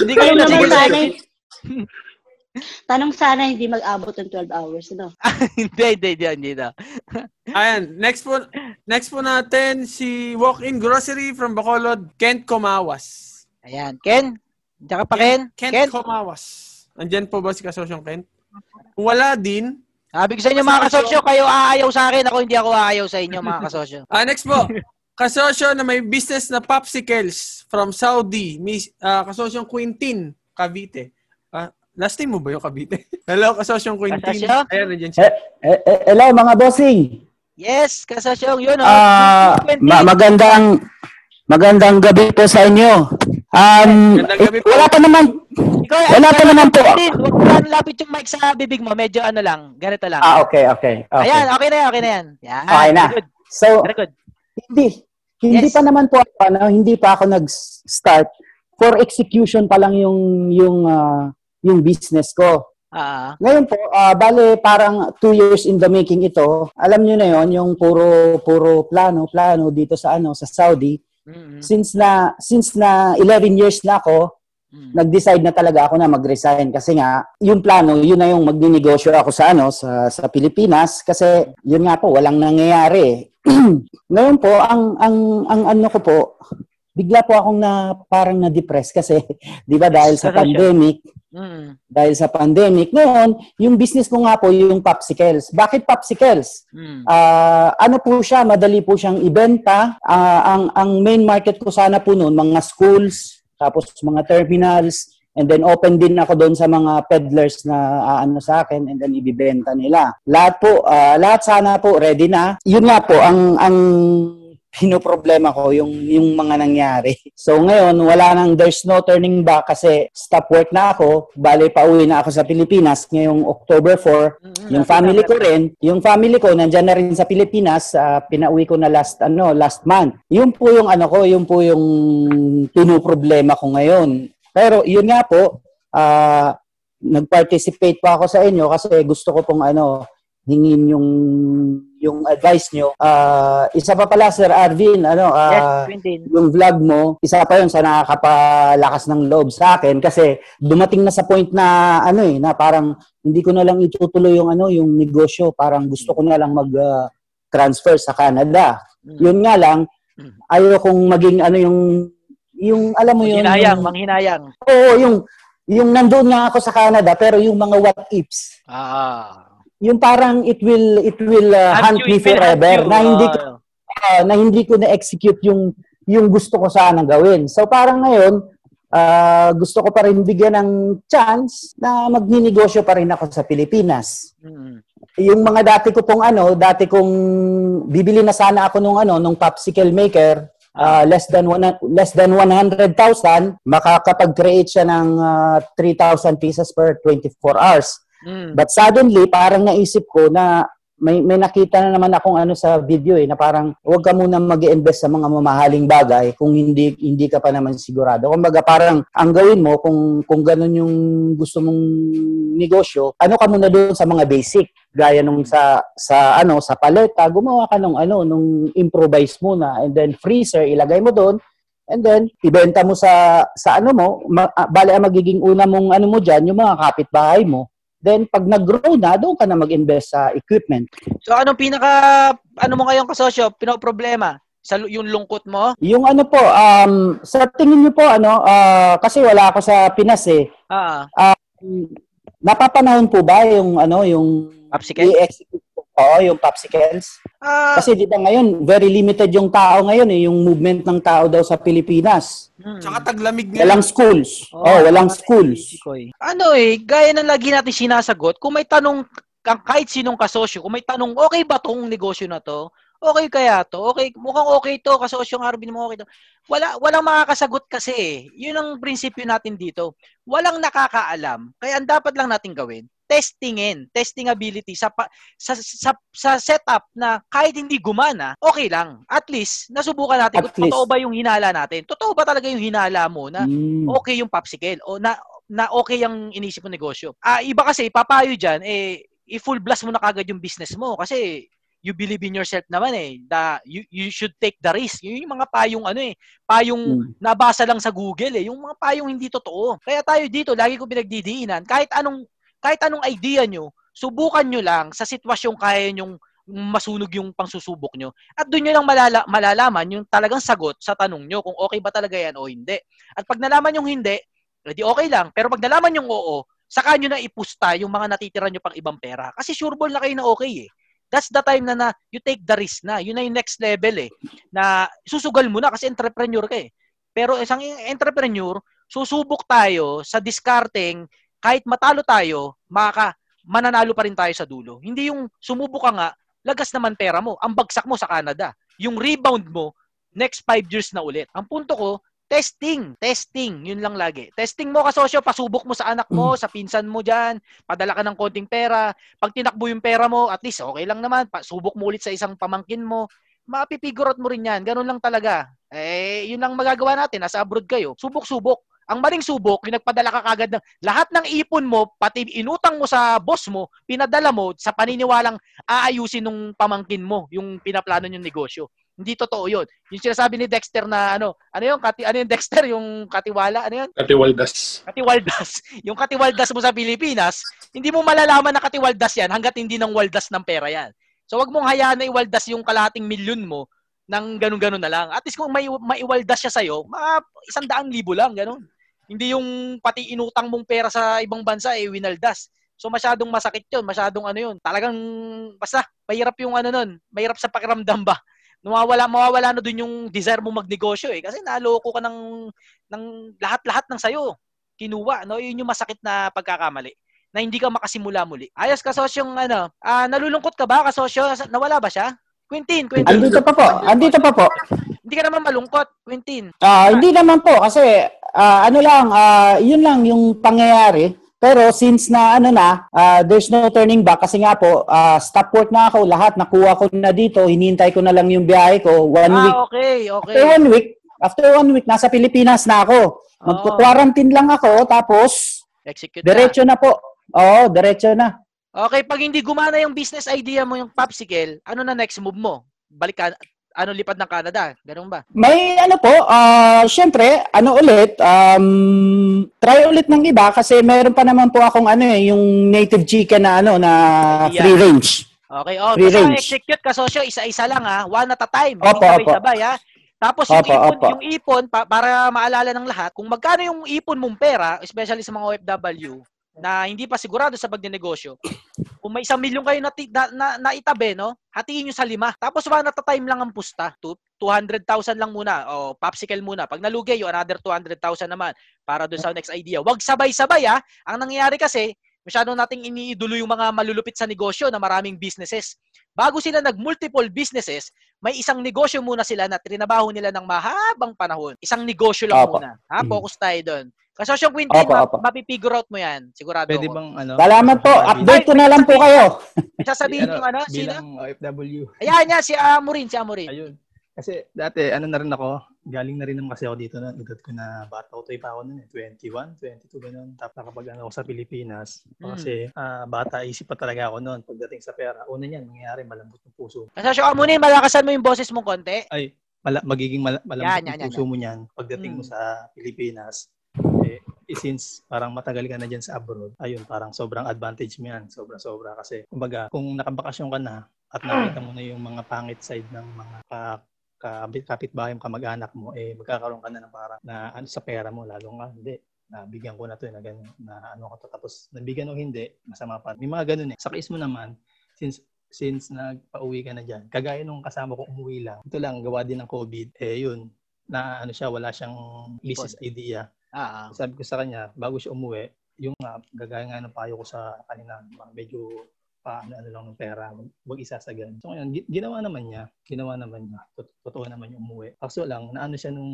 Hindi ko kayo nasingil. sana, tanong sana hindi mag-abot ng 12 hours, no? <laughs> hindi, hindi, hindi, hindi. daw. Ayan, next po, next po natin si Walk-in Grocery from Bacolod, Kent Comawas. Ayan. Ken? Diyan ka pa, Ken? Kent Ken? Comawas. Andyan po ba si kasosyong Kent? Wala din, Sabi ko sa inyo mga kasosyo, kayo aayaw sa akin. Ako hindi ako aayaw sa inyo mga kasosyo. Ah, next po. Kasosyo na may business na popsicles from Saudi. Miss, ah, kasosyong Quintin, Cavite. Last name mo ba yung Cavite? <laughs> Hello, kasosyong Quintin. Kasosyo? Ayan, nandiyan siya. Eh, eh, hello mga bossing. Yes, kasosyo. Yun, oh. Ah, ma- magandang magandang gabi po sa inyo. Um, Magandang gabi eh, po. wala pa naman Ikaw, wala pa naman po. Huwag mo lang lapit yung mic sa bibig mo. Medyo ano lang. Ganito lang. Ah, okay, okay. okay. Ayan, okay na yan, okay na yan. Yan. Okay na. Very good. So, Very good. hindi hindi Yes. pa naman po ako, ano, hindi pa ako nag-start for execution pa lang yung yung ah, yung business ko. Ah, Ngayon po, ah, bale parang two years in the making ito. Alam niyo na yon yung puro puro plano, plano dito sa ano sa Saudi. mm, Since na since na 11 years na ako, mm. nag-decide na talaga ako na mag-resign kasi nga yung plano, yun na yung magninegosyo ako sa ano sa sa Pilipinas kasi yun nga po walang nangyayari. <clears throat> Ngayon po ang ang ang ano ko po bigla po akong na parang na-depress kasi <laughs> 'di ba dahil sa pandemic Mm, dahil sa pandemic. Ngayon, yung business ko nga po yung popsicles. Bakit popsicles? mm. Ah, ano po siya, madali po siyang ibenta. Ah, ang ang main market ko sana po noon mga schools, tapos mga terminals, and then open din ako doon sa mga peddlers na aano sa akin and then ibibenta nila. Lahat po, ah, lahat sana po ready na. Yun nga po ang ang pinoproblema ko yung yung mga nangyari. So ngayon wala nang there's no turning back kasi stop work na ako, bale pauwi na ako sa Pilipinas ngayong October 4 Mm, yung family ko rin, yung family ko nandiyan na rin sa Pilipinas, ah, pinauwi ko na last ano, last month. Yun po yung ano ko, yun po yung pinoproblema ko ngayon. Pero yun nga po, ah nag-participate pa ako sa inyo kasi gusto ko pong ano hingin yung yung advice nyo. Ah, isa pa pala Sir Arvin, ano, Yes, ah, Quintin. yung vlog mo, isa pa yun sa nakakapalakas ng loob sa akin kasi dumating na sa point na ano eh, na parang hindi ko na lang itutuloy yung ano, yung negosyo, parang gusto ko na lang mag ah, transfer sa Canada. Mm. Yun nga lang, ayaw kong maging ano yung yung alam mo yun, Manghinayang, yung, manghinayang. oo, yung yung nandoon nga ako sa Canada pero yung mga what ifs, Ah. Yung parang it will it will uh, hunt me forever you. na hindi ko Ah. ah, na hindi ko na-execute yung yung gusto ko sana gawin. So parang ngayon, ah, gusto ko pa rin bigyan ng chance na magninegosyo pa rin ako sa Pilipinas. Mm. Yung mga dati ko pong ano, dati kong bibili na sana ako nung ano, nung popsicle maker, ah, less than one, less than 100,000, makakapag-create siya ng ah, 3,000 pieces per 24 hours. Mm. But suddenly, parang naisip ko na may may nakita na naman akong ano sa video eh na parang huwag ka muna mag-invest sa mga mamahaling bagay kung hindi hindi ka pa naman sigurado. Kumbaga parang ang gawin mo kung kung ganun yung gusto mong negosyo, ano ka muna doon sa mga basic gaya nung sa sa ano sa paleta, gumawa ka nung ano nung improvise muna and then freezer ilagay mo doon and then ibenta mo sa sa ano mo, ma, ah, bale ang magiging una mong ano mo diyan yung mga kapitbahay mo. Then, pag nag-grow na, doon ka na mag-invest sa equipment. So anong pinaka ano mo ngayon kasosyo, pinoproblema? Sa lu- yung lungkot mo? Yung ano po, um, sa tingin niyo po, ano, ah, kasi wala ako sa Pinas eh. Ah, Napapanahon po ba yung, ano, yung popsicle? i-execute po, yung popsicles? Ah, Kasi di ba ngayon, very limited yung tao ngayon eh, yung movement ng tao daw sa Pilipinas. mm. Tsaka taglamig ngayon. Walang schools. Oo, Oh, walang schools. Ano eh, gaya ng lagi natin sinasagot, kung may tanong kang kahit sinong kasosyo, kung may tanong, okay ba tong negosyo na to? Okay kaya to? Okay, mukhang okay to, kasosyong Arvin mo okay to. Wala, walang makakasagot kasi eh. Yun ang prinsipyo natin dito. Walang nakakaalam. Kaya ang dapat lang natin gawin, testingin, testing ability sa, pa- sa, sa, sa setup na kahit hindi gumana, okay lang. At least, nasubukan natin At kung totoo least. ba yung hinala natin. Totoo ba talaga yung hinala mo na Mm. okay yung popsicle o na na okay yung inisip mo negosyo. Ah, iba kasi papayo diyan eh i-full blast mo na kagad yung business mo kasi you believe in yourself naman eh. Da, you, you should take the risk. Yun yung mga payong ano eh, payong Mm. nabasa lang sa Google eh, yung mga payong hindi totoo. Kaya tayo dito, lagi ko pinagdidiinan, kahit anong kahit anong idea nyo, subukan nyo lang sa sitwasyong kaya nyong masunog yung pangsusubok nyo. At doon nyo lang malala, malalaman yung talagang sagot sa tanong nyo kung okay ba talaga yan o hindi. At pag nalaman yung hindi, edi okay lang. Pero pag nalaman yung oo, saka nyo na ipusta yung mga natitira nyo pang ibang pera. Kasi sure ball na kayo na okay eh. That's the time na, na you take the risk na. Yun na yung next level eh. Na susugal mo na kasi entrepreneur ka eh. Pero isang entrepreneur, susubok tayo sa discarding kahit matalo tayo, maka, mananalo pa rin tayo sa dulo. Hindi yung sumubok ka nga, lagas naman pera mo. Ang bagsak mo sa Canada. Yung rebound mo, next five years na ulit. Ang punto ko, testing. Testing. Yun lang lagi. Testing mo kasosyo, pasubok mo sa anak mo, sa pinsan mo dyan, padala ka ng konting pera. Pag tinakbo yung pera mo, at least okay lang naman. Pasubok mo ulit sa isang pamangkin mo. Mapipigurot mo rin yan. Ganun lang talaga. Eh, yun lang magagawa natin. Nasa abroad kayo. Subok-subok. Ang maling subok, yung nagpadala ka kagad ng lahat ng ipon mo, pati inutang mo sa boss mo, pinadala mo sa paniniwalang aayusin nung pamangkin mo yung pinaplano yung negosyo. Hindi totoo yun. Yung sinasabi ni Dexter na ano, ano yung, kati, ano yung Dexter, yung katiwala, ano yun? Katiwaldas. Katiwaldas. <laughs> Yung katiwaldas mo sa Pilipinas, hindi mo malalaman na katiwaldas yan hanggat hindi ng waldas ng pera yan. So wag mong hayaan na iwaldas yung kalating milyon mo ng ganun-ganun na lang. At least kung may maiwaldas siya sa'yo, mga isang daang libo lang, ganun. Hindi yung pati inutang mong pera sa ibang bansa, eh, winaldas. So masyadong masakit yun, masyadong ano yun. Talagang, basta, mahirap yung ano nun, mahirap sa pakiramdam ba. Nawawala, mawawala na dun yung desire mo magnegosyo eh. Kasi naloko ka ng, ng lahat-lahat ng sayo. Kinuha, no? Yun yung masakit na pagkakamali na hindi ka makasimula muli. Ayos ka, sosyong ano, ah, nalulungkot ka ba, kasosyo? Nawala ba siya? Quintin, Quintin. Andito pa po. Andito pa po. Hindi ka naman malungkot, Quintin. Ah, hindi naman po kasi ah, ano lang, ah, yun lang yung pangyayari. Pero since na ano na, ah, there's no turning back kasi nga po, ah, stop work na ako, lahat nakuha ko na dito, hinihintay ko na lang yung biyahe ko, one week. Ah, okay, okay. After one week, after one week, nasa Pilipinas na ako. Magko-quarantine lang ako, tapos Execute diretso na po. Oo, diretso na. Okay, pag hindi gumana yung business idea mo, yung popsicle, ano na next move mo? Balik ka, ano, lipad ng Canada? Ganun ba? May ano po, ah syempre, ano ulit, um, try ulit ng iba kasi meron pa naman po akong ano eh, yung native chicken na ano, na Yeah. free range. Okay, oh, Free basta range. execute ka, sosyo, isa-isa lang ha, one at a time, Opo, opo. sabay-sabay ha. Tapos yung Opo, ipon, opo. yung ipon pa- para maalala ng lahat, kung magkano yung ipon mong pera, especially sa mga OFW, na hindi pa sigurado sa pagnenegosyo, kung may isang milyon kayo na, na, na, naitabi, no? Hatiin nyo sa lima. Tapos one at a time lang ang pusta. Two- 200,000 lang muna. O, popsicle muna. Pag nalugi, yung another 200,000 naman para doon sa next idea. Wag sabay-sabay, ha? Ang nangyayari kasi, masyado nating iniidolo yung mga malulupit sa negosyo na maraming businesses. Bago sila nag-multiple businesses, may isang negosyo muna sila na trinabaho nila ng mahabang panahon. Isang negosyo lang Opo. muna. Ha? Mm. Focus tayo doon. Kasi yung Quintin, Opo, opo. mapipigure out mo yan. Sigurado Pwede ako. bang ano? Salamat po. Update ko na lang po kayo. May sasabihin yung ano, sino? Bilang OFW. Ayan niya, si Amorin, si Amorin. Ayun. Kasi dati, ano na rin ako, galing na rin naman kasi ako dito na edad ko na bata ko, pa ako noon eh, 21, 22, ganun. Tapos nakapag ano ako sa Pilipinas. Mm. Kasi ah, bata, isip pa talaga ako noon pagdating sa pera. Una niyan, mangyayari, malambot yung puso. Kasi yung Amorin, malakasan mo yung boses mong konti. Ay, mala, magiging mala, malambot Yan, yan, yung yan, puso mo niyan pagdating mo Mm. sa Pilipinas. Eh, eh, since parang matagal ka na dyan sa abroad, ayun, parang sobrang advantage mo yan. Sobra-sobra kasi, kumbaga, kung nakabakasyon ka na at nakita mo na yung mga pangit side ng mga ka, ka, kapitbahay mo, kamag-anak mo, eh, magkakaroon ka na ng parang na ano sa pera mo, lalo nga, hindi, nabigyan ko na to, eh, na, ganun, na ano ko to, tapos nabigyan o hindi, masama pa. May mga ganun eh. Sa case mo naman, since since nagpa-uwi ka na dyan, kagaya nung kasama ko umuwi lang, ito lang, gawa din ng COVID, eh yun, na ano siya, wala siyang business idea. Ah, ah. Sabi ko sa kanya, bago siya umuwi, yung nga, gagaya nga ng payo ko sa kanina, medyo paano ano lang ng pera, wag isasagan. So ngayon, gi- ginawa naman niya, ginawa naman niya, Tot- totoo naman yung umuwi. Kaso lang, naano siya nung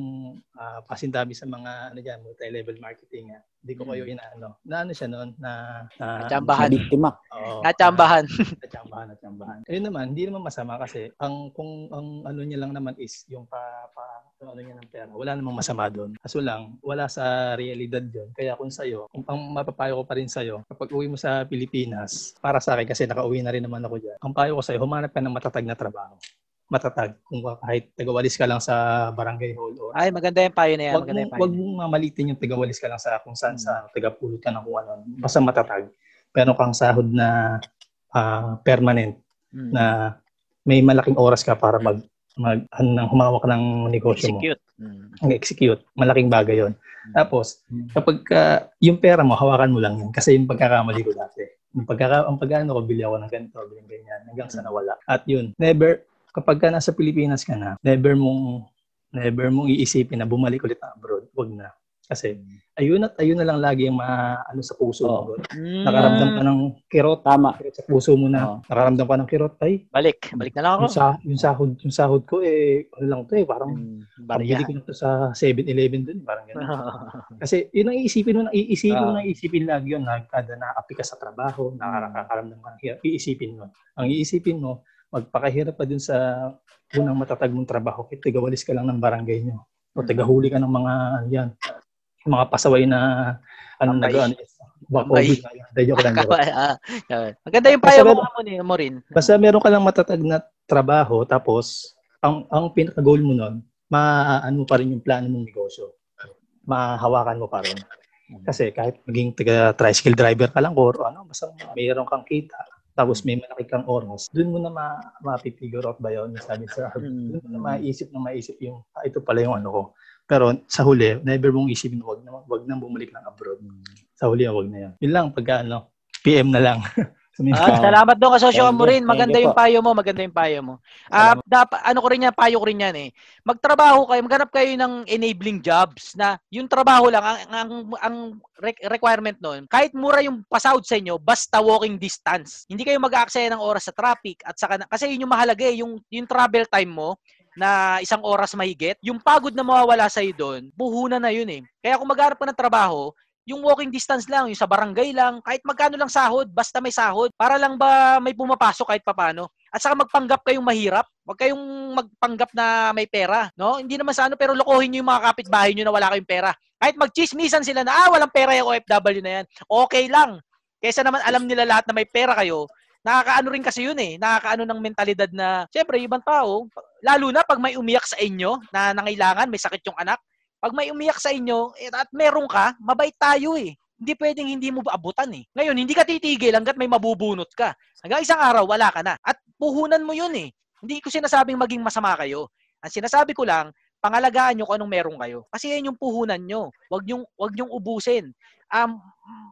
ah, pasintabi sa mga, ano dyan, multi-level marketing. ah. Hindi ko kayo inaano. Naano siya noon, na, na Natsambahan. Biktima. Oo, Natsambahan. <laughs> natsambahan, natsambahan. Ayun naman, hindi naman masama kasi ang kung ang ano niya lang naman is yung pa, pa yung ano niya ng pera. Wala namang masama doon. Kaso lang, wala sa realidad yun. Kaya kung sa'yo, kung ang mapapayo ko pa rin sa'yo, kapag uwi mo sa Pilipinas, para sa akin kasi nakauwi na rin naman ako dyan, ang payo ko sa'yo, humanap ka ng matatag na trabaho. Matatag. Kung kahit tagawalis ka lang sa barangay hall or Ay, maganda yung payo na yan. wag Maganda mo yung payo. wag mong mamalitin yung tagawalis ka lang sa kung saan sa tagapulot ka ng kung ano. Basta matatag. Pero kang sahod na ah, permanent Mm. na may malaking oras ka para mag mag ano, nang humawak ng negosyo mo. Execute. Mm. Execute. Malaking bagay 'yon. Tapos kapag ka, yung pera mo hawakan mo lang 'yan kasi yung pagkakamali ko dati. Yung pagkaka ang pagkano ko bili ako ng ganito, bili ng ganyan hanggang sa nawala. At yun, never kapag ka nasa Pilipinas ka na, never mong never mong iisipin na bumalik ulit ng abroad. Wag na. Kasi ayun at ayun na lang lagi yung ma, ano sa puso mo. bro. Mm. Nakaramdam ka ng kirot, Tama. kirot sa puso mo na. Nakaramdam ka ng kirot, ay, Balik. Balik na lang ako. yung, sa, yung sahod, yung sahod ko eh ano lang to eh, parang Mm, parang Bariya. bili ko na to sa 7-Eleven dun, parang gano'n. <laughs> Kasi yun ang iisipin mo, na iisipin mo Ah. na iisipin lagi yun, na kada na-api ka sa trabaho, nakakaramdam ka ng hirap, iisipin mo. Ang iisipin mo, magpakahirap pa dun sa unang matatag mong trabaho, kaya tagawalis ka lang ng barangay nyo. O tagahuli ka ng mga, yan, mga pasaway na ano Tambay. COVID. Hindi, joke lang. <laughs> Ah. Maganda yung payo mo, mo, ni- mo rin. Basta meron ka lang matatag na trabaho, tapos ang ang pinaka-goal mo nun, maano pa rin yung plano ng negosyo. Mahawakan mo pa rin. Kasi kahit maging taga tricycle driver ka lang or ano, basta mayroon kang kita, tapos may malaki kang oras, doon mo na ma, mapipigure out ba yun? Yung Sabi sa, doon mo na maisip na maisip yung, ah, ito pala yung ano ko. Pero sa huli, never mong isipin, wag na, wag na bumalik ng abroad. Sa huli, wag na yan. Yun lang, pagka ano, PM na lang. <laughs> Ah, salamat doon kasosyo mo rin. Maganda yung payo mo, maganda yung payo mo. Ah, dapat ano ko rin yan, payo ko rin yan eh. Magtrabaho kayo, maghanap kayo ng enabling jobs na yung trabaho lang ang ang, ang re- requirement noon. Kahit mura yung pasahod sa inyo, basta walking distance. Hindi kayo mag-aaksaya ng oras sa traffic at saka kasi yun yung mahalaga eh, yung yung travel time mo na isang oras mahigit, yung pagod na mawawala sa doon, puhunan na yun eh. Kaya kung maghanap ka ng trabaho, yung walking distance lang, yung sa barangay lang, kahit magkano lang sahod, basta may sahod, para lang ba may pumapasok kahit papano. At saka magpanggap kayong mahirap, huwag kayong magpanggap na may pera, no? Hindi naman sa ano, pero lokohin niyo yung mga kapitbahay niyo na wala kayong pera. Kahit magchismisan sila na, ah, walang pera yung OFW na yan. Okay lang. Kaysa naman alam nila lahat na may pera kayo, nakakaano rin kasi yun eh, nakakaano ng mentalidad na, syempre, ibang tao, lalo na pag may umiyak sa inyo na nangailangan, may sakit yung anak, pag may umiyak sa inyo eh, at meron ka, mabait tayo eh. Hindi pwedeng hindi mo abutan eh. Ngayon, hindi ka titigil hanggat may mabubunot ka. Hanggang isang araw, wala ka na. At puhunan mo yun eh. Hindi ko sinasabing maging masama kayo. Ang sinasabi ko lang, pangalagaan nyo kung anong meron kayo. Kasi yan yung puhunan nyo. Huwag nyong, huwag nyong ubusin. Um,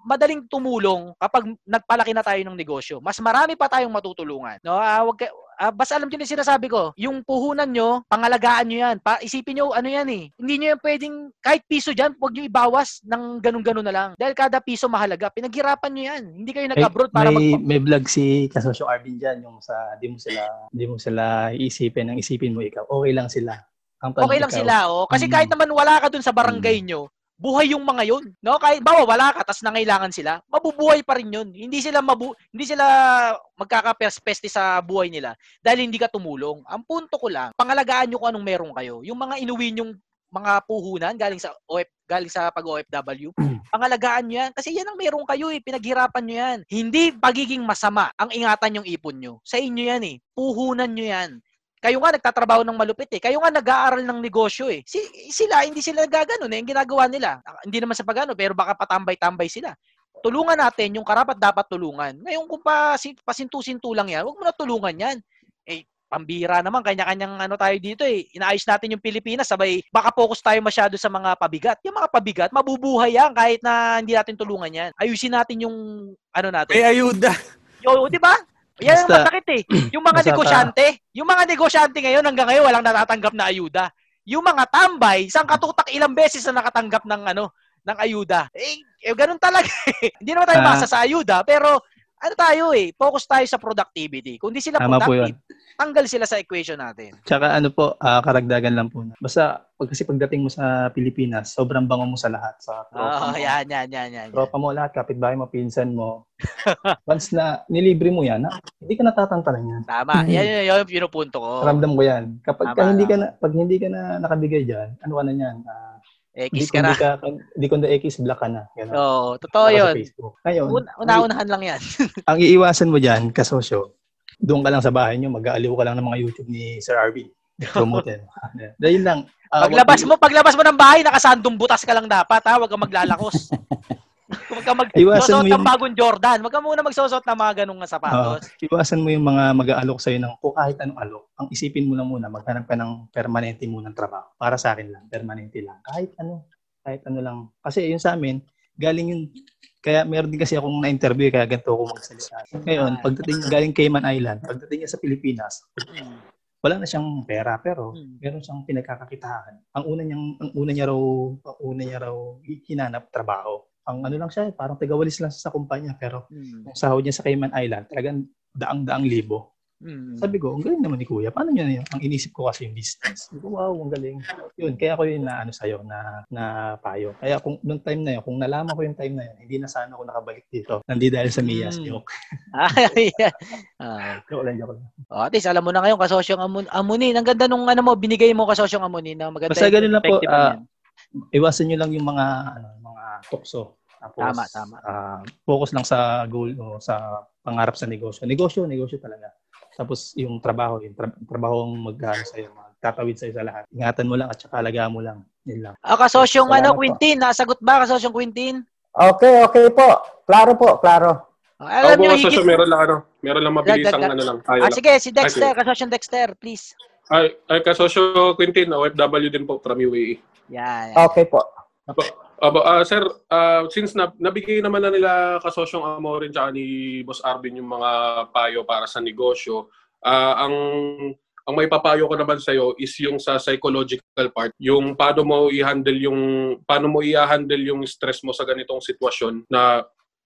madaling tumulong kapag nagpalaki na tayo ng negosyo. Mas marami pa tayong matutulungan. No? Ah, wag ah, basta alam nyo yung sinasabi ko, yung puhunan nyo, pangalagaan nyo yan. Pa, isipin nyo, ano yan eh. Hindi nyo yan pwedeng, kahit piso dyan, huwag nyo ibawas ng ganun-ganun na lang. Dahil kada piso mahalaga. Pinaghirapan nyo yan. Hindi kayo nag-abroad para may, mag... may vlog si Kasosyo Arvin dyan, yung sa, di mo sila, di mo sila iisipin, ang isipin mo ikaw, okay lang sila. Ang Okay lang ikaw, sila, oh. Kasi Mm. kahit naman wala ka dun sa barangay nyo, buhay yung mga yun. No? Kahit bawa wala ka tas nangailangan sila, mabubuhay pa rin yun. Hindi sila mabu hindi sila magkakaperspeste sa buhay nila dahil hindi ka tumulong. Ang punto ko lang, pangalagaan nyo kung anong meron kayo. Yung mga inuwi yung mga puhunan galing sa OF, galing sa pag-OFW, <clears throat> pangalagaan nyo yan. Kasi yan ang meron kayo eh. Pinaghirapan nyo yan. Hindi pagiging masama ang ingatan yung ipon nyo. Sa inyo yan eh. Puhunan nyo yan. Kayo nga nagtatrabaho ng malupit eh. Kayo nga nag-aaral ng negosyo eh. Si, sila, hindi sila gagano eh. Yung ginagawa nila. Ah, Hindi naman sa pagano, pero baka patambay-tambay sila. Tulungan natin yung karapat dapat tulungan. Ngayon kung pa, pasintu-sintu lang yan, huwag mo na tulungan yan. Eh, pambira naman, kanya-kanyang ano tayo dito eh. Inaayos natin yung Pilipinas, sabay baka focus tayo masyado sa mga pabigat. Yung mga pabigat, mabubuhay yan kahit na hindi natin tulungan yan. Ayusin natin yung ano natin. May ayuda. Yo, di ba? Yan ang masakit eh. Yung mga <clears throat> negosyante, yung mga negosyante ngayon hanggang ngayon walang natatanggap na ayuda. Yung mga tambay, isang katutak ilang beses na nakatanggap ng ano, ng ayuda. Eh, eh ganun talaga. <laughs> eh. Hindi naman tayo Ah. masa sa ayuda, pero ano tayo eh, focus tayo sa productivity. Kung di sila Tama po productive, tanggal sila sa equation natin. Tsaka ano po, ah, karagdagan lang po. na. Basta, pag kasi pagdating mo sa Pilipinas, sobrang bango mo sa lahat. Sa Oh, tropa mo, yan, yan, yan, yan. yan. tropa mo lahat, kapitbahay mo, pinsan mo. <laughs> Once na nilibre mo yan, ah, hindi ka natatantanan yan. Tama. Yan, yan, yan, yung pinupunto ko. Ramdam ko yan. Kapag Tama, ka hindi ka na pag hindi ka na nakabigay diyan, ano ka na niyan? Ah, X ka na. ka hindi kundi X black ka na. Ganun. Oo, totoo Saka sa yun. Ngayon, Un- una-unahan lang yan. <laughs> ang iiwasan mo diyan, kasosyo, doon ka lang sa bahay niyo, mag-aaliw ka lang ng mga YouTube ni Sir Arvin. Promote. <laughs> Dahil lang. ah, Paglabas mo, paglabas mo ng bahay, nakasandong butas ka lang dapat, ha? Huwag kang maglalakos. <laughs> Huwag kang Iwasan magsusot mo ng yung- bagong Jordan. Huwag ka muna magsusot ng mga ganong nga Ah, sapatos. iwasan mo yung mga mag-aalok sa'yo ng kung kahit anong alok. Ang isipin mo lang muna, maghanap ka ng permanente munang trabaho. Para sa akin lang, permanente lang. Kahit ano, kahit ano lang. Kasi yun sa amin, galing yun, kaya meron din kasi akong na-interview, kaya ganito ako magsalita. Ngayon, pagdating galing Cayman Island, pagdating niya sa Pilipinas, wala na siyang pera, pero Hmm. meron siyang pinagkakakitaan. Ang una niyang, ang una niya raw, ang una niya raw hinanap trabaho. Ang ano lang siya, parang tagawalis lang siya sa kumpanya, pero Hmm. yung sahod niya sa Cayman Island, talagang daang-daang libo. Hmm. Sabi ko, ang galing naman ni Kuya. Paano niya yun? Ang inisip ko kasi yung business. Sabi ko, wow, ang galing. Yun, kaya ko yun na ano sa'yo, na, na payo. Kaya kung nung time na yun, kung nalaman ko yung time na yun, hindi na sana ako nakabalik dito. Nandi dahil sa Mias. Mm. Joke. <laughs> Ay, ah. Joke lang, joke lang. Oh, at least alam mo na ngayon kasosyong amun amunin. Ang ganda nung ano mo binigay mo kasosyong amunin na maganda. Basta ganun lang po, ah, yan. Iwasan nyo lang yung mga ano, mga tukso. Tapos, Tama, tama. ah, focus lang sa goal o sa pangarap sa negosyo. Negosyo, negosyo talaga. Tapos yung trabaho, yung tra- trabaho ang mag-ano sa'yo, magtatawid sa'yo sa lahat. Ingatan mo lang at saka alagaan mo lang. Yun lang. Ah, kasosyong Salamat ano, po. Quintin, nasagot ba kasosyong Quintin? Okay, okay po. Klaro po, klaro. Ah, Alam Ako niyo, higit... meron lang ano, meron lang mabilis Dag- ang dag- ano lang. Tayo Ah, lang. sige, si Dexter, kasosyong Dexter, please. Ay, ay kasosyo Quintin, OFW din po from UAE. Yan. Okay po. Aba, ah, sir, ah, since na, nabigay naman na nila kasosyong Amorin tsaka ni Boss Arvin yung mga payo para sa negosyo, ah, ang ang may papayo ko naman sa is yung sa psychological part, yung paano mo i-handle yung paano mo i-handle yung stress mo sa ganitong sitwasyon na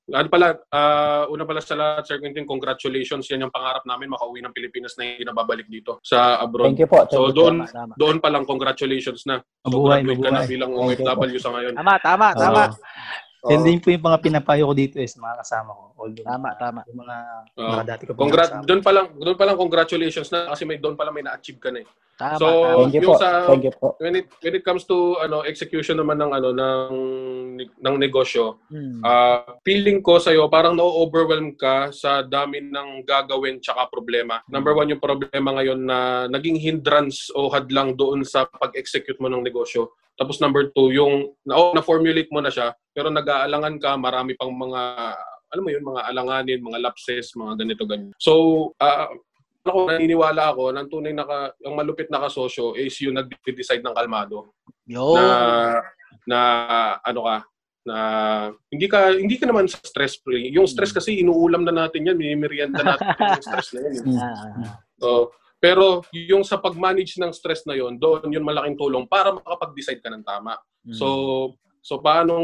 ano pala, ah, una pala sa lahat, Sir Quintin, congratulations. Yan yung pangarap namin, makauwi ng Pilipinas na hindi na babalik dito sa abroad. Thank you po. Thank So you doon, Tama, tama. doon pa lang congratulations na. So Mabuhay, ka na mabuhay. bilang OFW sa ngayon. Tama, tama, tama. Oo. Yan din po yung mga pinapayo ko dito is mga kasama ko. Although, Tama, tama. Yung mga, Oo. mga dati ko pa Congrat doon pa lang doon pa lang congratulations na kasi may doon pa lang may na-achieve ka na eh. Tama, So, tama. Thank you yung po. sa- Thank you po. When it when it comes to ano execution naman ng ano ng ng negosyo, Hmm. ah feeling ko sa parang na-overwhelm ka sa dami ng gagawin tsaka problema. Number one yung problema ngayon na naging hindrance o hadlang doon sa pag-execute mo ng negosyo. Tapos number two, yung na, oh, na-formulate mo na siya, pero nag-aalangan ka, marami pang mga, alam mo yun, mga alanganin, mga lapses, mga ganito, ganyan. So, ah, ako, naniniwala ako, ng tunay na, ka, ang malupit na kasosyo is yung nag-decide ng kalmado Yo. na na ano ka na hindi ka hindi ka naman stress free. Yung stress kasi inuulam na natin yan, minimerienda natin yung <laughs> stress na yan. eh. Mm. So, pero yung sa pag-manage ng stress na yon, doon yun malaking tulong para makapag-decide ka ng tama. hmm. So, so paano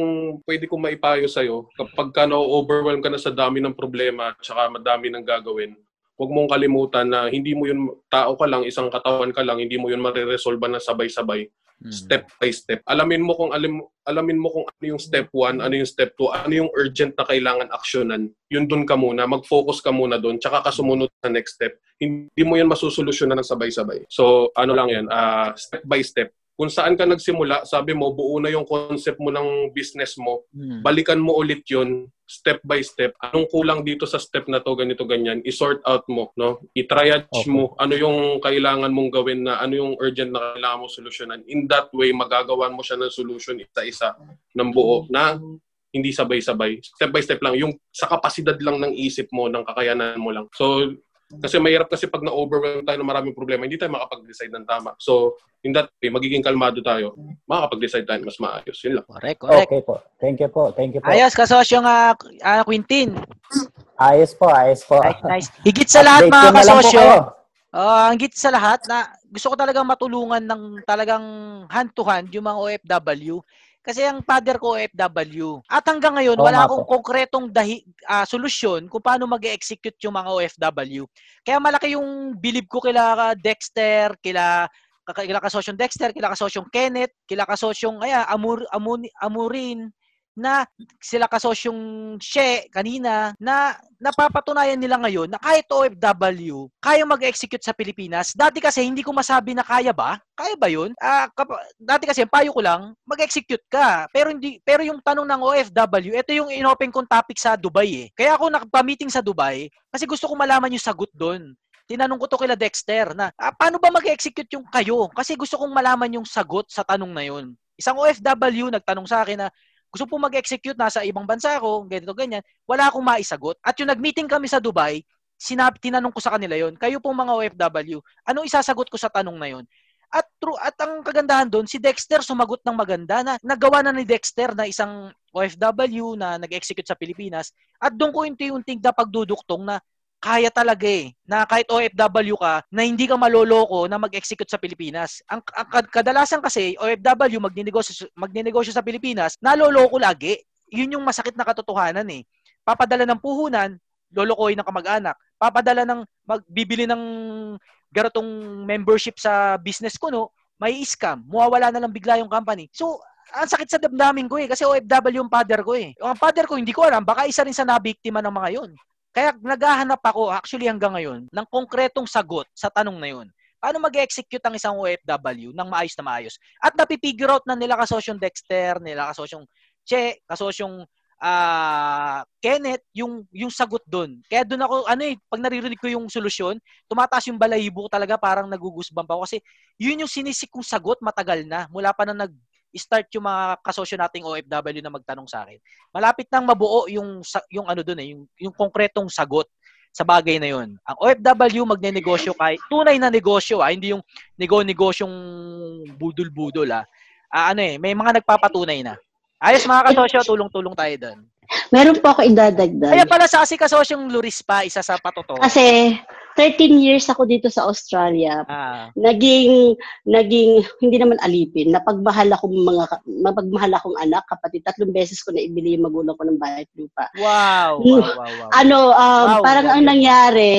pwede kong maipayo sa'yo kapag ka na-overwhelm ka na sa dami ng problema at saka madami ng gagawin, huwag mong kalimutan na hindi mo yun, tao ka lang, isang katawan ka lang, hindi mo yun mariresolve na sabay-sabay Hmm. step by step. Alamin mo kung alam alamin mo kung ano yung step 1, ano yung step 2, ano yung urgent na kailangan aksyonan. Yun doon ka muna, mag-focus ka muna doon, tsaka ka sumunod sa next step. Hindi mo yan masusolusyonan ng sabay-sabay. So, ano lang yan, ah, step by step. Kung saan ka nagsimula, sabi mo, buo na yung concept mo ng business mo, Hmm. balikan mo ulit yun, step by step. Anong kulang dito sa step na to, ganito, ganyan, i-sort out mo, no? I-triage Okay. mo, ano yung kailangan mong gawin na, ano yung urgent na kailangan mo solusyonan. In that way, magagawan mo siya ng solution isa-isa ng buo na hindi sabay-sabay. Step by step lang. Yung sa kapasidad lang ng isip mo, ng kakayanan mo lang. So, kasi mahirap kasi pag na-overwhelm tayo ng maraming problema, hindi tayo makapag-decide ng tama. So, in that way, magiging kalmado tayo, makakapag-decide tayo mas maayos. Yun lang. Correct, correct. Okay po. Thank you po. Thank you po. Ayos, kasosyong ah, ah, Quintin. Ayos po, ayos po. Nice, nice. Higit sa lahat Update mga kasosyo. Ah, ang higit sa lahat na gusto ko talagang matulungan ng talagang hand to hand yung mga OFW. Kasi ang father ko OFW. At hanggang ngayon, Oo wala akong konkretong dahi, ah, solusyon kung paano mag-execute yung mga OFW. Kaya malaki yung bilib ko kila Dexter, kila kila kasosyong Dexter, kila kasosyong Kenneth, kila kasosyong aya, Amur, Amun, Amurin, na sila kasosyong She kanina na napapatunayan nila ngayon na kahit OFW, kaya mag-execute sa Pilipinas. Dati kasi hindi ko masabi na kaya ba? Kaya ba 'yun? Ah, kap- dati kasi payo ko lang, mag-execute ka. Pero hindi pero yung tanong ng OFW, ito yung inopen kong topic sa Dubai eh. Kaya ako nakapamiting sa Dubai kasi gusto ko malaman yung sagot doon. Tinanong ko to kila Dexter na ah, paano ba mag-execute yung kayo? Kasi gusto kong malaman yung sagot sa tanong na yun. Isang OFW nagtanong sa akin na gusto po mag-execute nasa ibang bansa ako, ganito ganyan. Wala akong maisagot. At yung nag-meeting kami sa Dubai, sinabi, tinanong ko sa kanila yon kayo pong mga OFW, anong isasagot ko sa tanong na yon? At true, at ang kagandahan doon, si Dexter sumagot ng maganda na nagawa na ni Dexter na isang OFW na nag-execute sa Pilipinas. At doon ko unti-unting na pagduduktong na kaya talaga eh, na kahit OFW ka, na hindi ka maloloko na mag-execute sa Pilipinas. Ang, ang kad- kadalasan kasi, OFW magninegosyo, magninegosyo sa Pilipinas, naloloko lagi. Yun yung masakit na katotohanan eh. Papadala ng puhunan, lolokohin ng kamag-anak. Papadala ng, magbibili ng garotong membership sa business ko, no? May scam. Mawawala na lang bigla yung company. So, ang sakit sa damdamin ko eh, kasi OFW yung father ko eh. Ang father ko, hindi ko alam, baka isa rin sa nabiktima ng mga yun. Kaya naghahanap ako, actually hanggang ngayon, ng konkretong sagot sa tanong na yun. paano mag-execute ang isang OFW ng maayos na maayos. At napipigure out na nila kasosyong Dexter, nila kasosyong Che, kasosyong ah Kenneth, yung yung sagot doon. Kaya doon ako ano eh, pag naririnig ko yung solusyon, tumataas yung balahibo ko talaga parang nagugusbang pa ako kasi yun yung sinisik kong sagot matagal na mula pa na nag start yung mga kasosyo nating OFW na magtanong sa akin. Malapit nang mabuo yung yung ano doon eh, yung yung konkretong sagot sa bagay na yun. Ang OFW magnenegosyo kay tunay na negosyo ah, hindi yung nego-negosyong budol-budol ah. Ah, ano eh, may mga nagpapatunay na. Ayos mga kasosyo, tulong-tulong tayo doon. Meron po ako idadagdag. Kaya pala sa kasi kasosyong Luris pa, isa sa patoto. Kasi 13 years ako dito sa Australia. Ah, Naging naging hindi naman alipin. Napagmahal akong mga mapagmahal akong anak, kapatid. Tatlong beses ko na ibili yung magulang ko ng bahay at lupa. wow, wow, wow, wow. Ano, um, Wow, parang grabe. ang nangyari,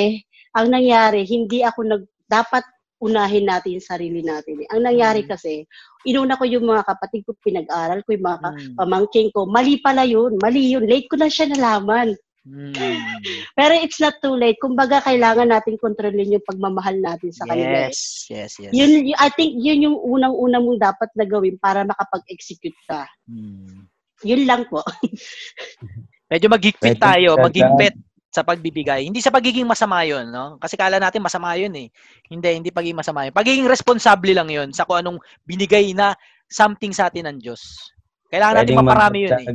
ang nangyari, hindi ako nag dapat unahin natin yung sarili natin. Ang nangyari Mm. kasi, inuna ko yung mga kapatid ko, pinag-aral ko, yung mga Mm. pamangking ko. Mali pala yun. Mali yun. Late ko na siya nalaman. Mm. <laughs> Pero it's not too late. Kumbaga, kailangan natin kontrolin yung pagmamahal natin sa kanila. Yes, yes, yes. Yun, y- I think yun yung unang-una mong dapat na gawin para makapag-execute ka. Mm. Yun lang po. <laughs> Medyo maghigpit Pwede tayo, dagdag. Sa pagbibigay. Hindi sa pagiging masama yun, no? Kasi kala natin masama yun eh. Hindi, hindi pagiging masama yun. Pagiging responsable lang yun sa kung anong binigay na something sa atin ng Diyos. Kailangan natin Pwedeng maparami yun eh.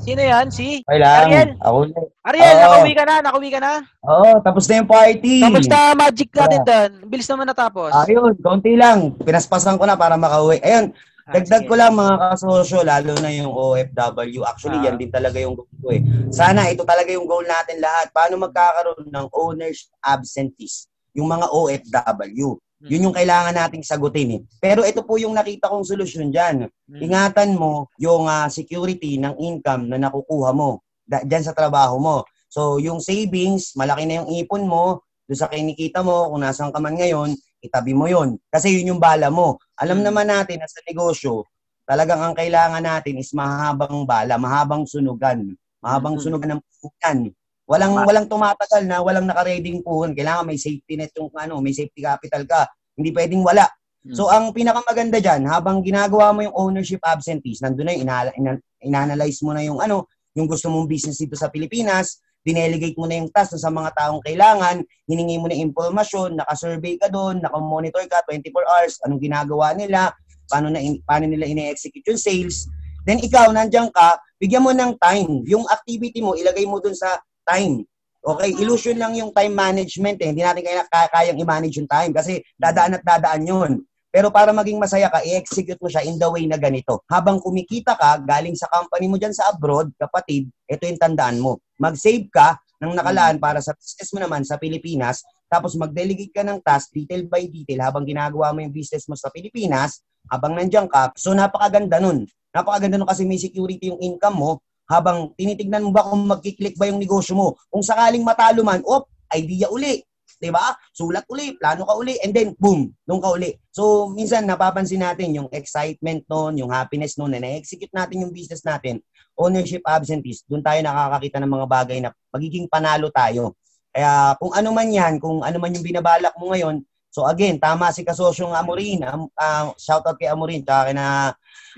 Sino yan? Si Okay lang. Ariel? Ako na. Ariel, Oo. nakauwi ka na, nakauwi ka na. Oo, tapos na yung party. Kamusta magic natin doon? Bilis naman natapos. Ayun, kaunti lang. Pinaspasan ko na para makauwi. Ayun, dagdag ko lang mga kasosyo, lalo na yung OFW. Actually, Ah. yan din talaga yung goal ko eh. Sana ito talaga yung goal natin lahat. Paano magkakaroon ng owners absentees? Yung mga OFW. Yun yung kailangan nating sagutin eh. Pero ito po yung nakita kong solusyon dyan. Mm. Ingatan mo yung ah, security ng income na nakukuha mo da- dyan sa trabaho mo. So, yung savings, malaki na yung ipon mo, doon sa kinikita mo, kung nasan ka man ngayon, itabi mo yon Kasi yun yung bala mo. Alam Mm. naman natin na sa negosyo, talagang ang kailangan natin is mahabang bala, mahabang sunugan, mahabang Mm. sunugan ng puhunan. Walang walang tumatagal na walang nakareding puhon. Kailangan may safety net yung ano, may safety capital ka. Hindi pwedeng wala. Mm. So ang pinakamaganda diyan, habang ginagawa mo yung ownership absentees, nandun na yung ina- ina- ina-analyze mo na yung ano, yung gusto mong business dito sa Pilipinas, dinelegate mo na yung task sa mga taong kailangan, hiningi mo na impormasyon, naka-survey ka doon, naka-monitor ka 24 hours, anong ginagawa nila, paano na paano nila ine-execute yung sales. Then ikaw nandiyan ka, bigyan mo ng time. Yung activity mo ilagay mo doon sa time. Okay, illusion lang yung time management eh. Hindi natin kaya- kayang i-manage yung time kasi dadaan at dadaan yun. Pero para maging masaya ka, i-execute mo siya in the way na ganito. Habang kumikita ka, galing sa company mo dyan sa abroad, kapatid, ito yung tandaan mo. Mag-save ka ng nakalaan para sa business mo naman sa Pilipinas, tapos mag-delegate ka ng task detail by detail habang ginagawa mo yung business mo sa Pilipinas, habang nandiyan ka. So napakaganda nun. Napakaganda nun kasi may security yung income mo habang tinitignan mo ba kung magkiklik ba yung negosyo mo. Kung sakaling matalo man, op, idea uli. 'Di ba? Sulat uli, plano ka uli, and then boom, nung ka uli. So minsan napapansin natin yung excitement noon, yung happiness noon na na-execute natin yung business natin. Ownership absentees, doon tayo nakakakita ng mga bagay na magiging panalo tayo. Kaya kung ano man 'yan, kung ano man yung binabalak mo ngayon, so again, tama si kasosyong Amorin, um, uh, shout out kay Amorin, tsaka kay na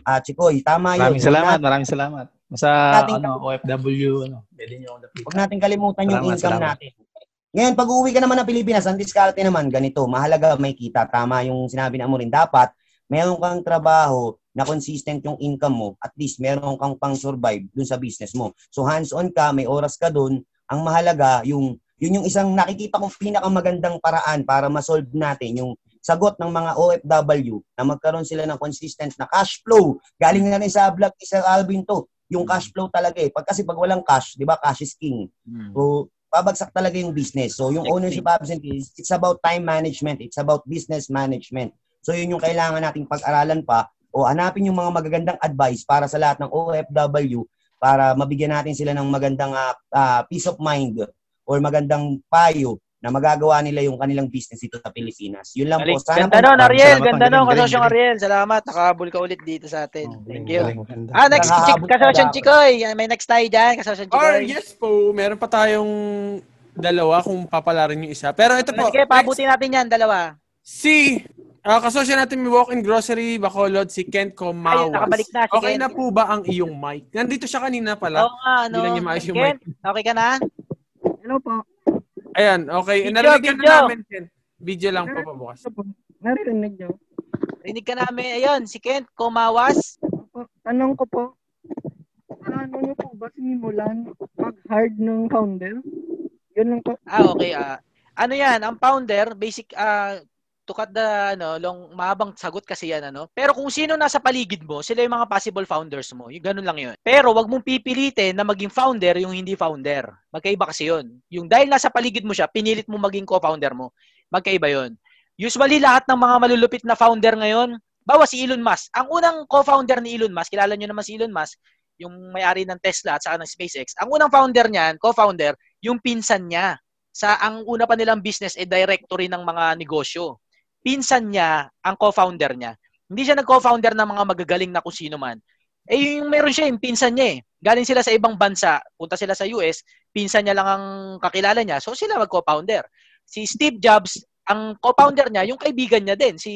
uh, Chikoy, tama yun. Maraming salamat, natin- maraming salamat. Sa Nating- ano, OFW, ano, pwede nyo akong Huwag natin kalimutan yung Salamat, income salamat. natin. Ngayon, pag uuwi ka naman ng Pilipinas, ang diskarte naman, ganito, mahalaga may kita. Tama yung sinabi na mo rin. Dapat, meron kang trabaho na consistent yung income mo. At least, meron kang pang-survive dun sa business mo. So, hands-on ka, may oras ka dun. Ang mahalaga, yung, yun yung isang nakikita kong pinakamagandang paraan para ma-solve natin yung sagot ng mga OFW na magkaroon sila ng consistent na cash flow. Galing na rin sa vlog ni Sir Alvin to. Yung cash flow talaga eh. Pag, kasi pag walang cash, di ba, cash is king. Mm. So, babagsak talaga yung business. So, yung ownership absentee, it's about time management. It's about business management. So, yun yung kailangan nating pag-aralan pa o hanapin yung mga magagandang advice para sa lahat ng OFW para mabigyan natin sila ng magandang ah, ah, peace of mind or magandang payo na magagawa nila yung kanilang business dito sa Pilipinas. Yun lang Galing. po. Sana Ganda po, nun, maraming Ariel. salamat, Ganda nun, kasosyong. Ariel. Salamat. Nakahabol ka ulit dito sa atin. Oh, Thank you. galing. Ah, next, chik, kasosyong. Chikoy. May next tayo dyan, kasosyong Or Chikoy. yes po, meron pa tayong dalawa kung papalarin yung isa. Pero ito po, Sige, pabuti natin yan, dalawa. Si ah kasosyo natin may walk-in grocery, Bacolod, si Kent Comawas. Ayun, nakabalik na si okay Kent. na po ba ang iyong mic? Nandito siya kanina pala. Oo nga, ano. Hindi lang niya maayos yung Ken, okay ka na? Hello po. Ayan, okay. Video, Narinig ka na video. namin, Kent. Video lang po pabukas. Naririnig niyo? Rinig ka namin. Ayun, si Kent, kumawas. Tanong ko po, paano niyo po ba sinimulan mag-hard ng founder? Yun lang po. Ah, okay. Ah, ano yan, ang founder, basic, ah, to cut the, ano, long, mahabang sagot kasi yan, ano. Pero kung sino nasa paligid mo, sila yung mga possible founders mo. Yung ganun lang yun. Pero wag mong pipilitin na maging founder yung hindi founder. Magkaiba kasi yun. Yung dahil nasa paligid mo siya, pinilit mo maging co-founder mo. Magkaiba yun. Usually, lahat ng mga malulupit na founder ngayon, bawa si Elon Musk. Ang unang co-founder ni Elon Musk, kilala nyo naman si Elon Musk, yung may-ari ng Tesla at saka ng SpaceX. Ang unang founder niyan, co-founder, yung pinsan niya. Sa ang una pa nilang business ay directory ng mga negosyo. Pinsan niya ang co-founder niya. Hindi siya nag-co-founder ng mga magagaling na kung sino man. Eh yung meron siya, yung pinsan niya eh. Galing sila sa ibang bansa, punta sila sa US, pinsan niya lang ang kakilala niya. So sila mag-co-founder. Si Steve Jobs, ang co-founder niya, yung kaibigan niya din, si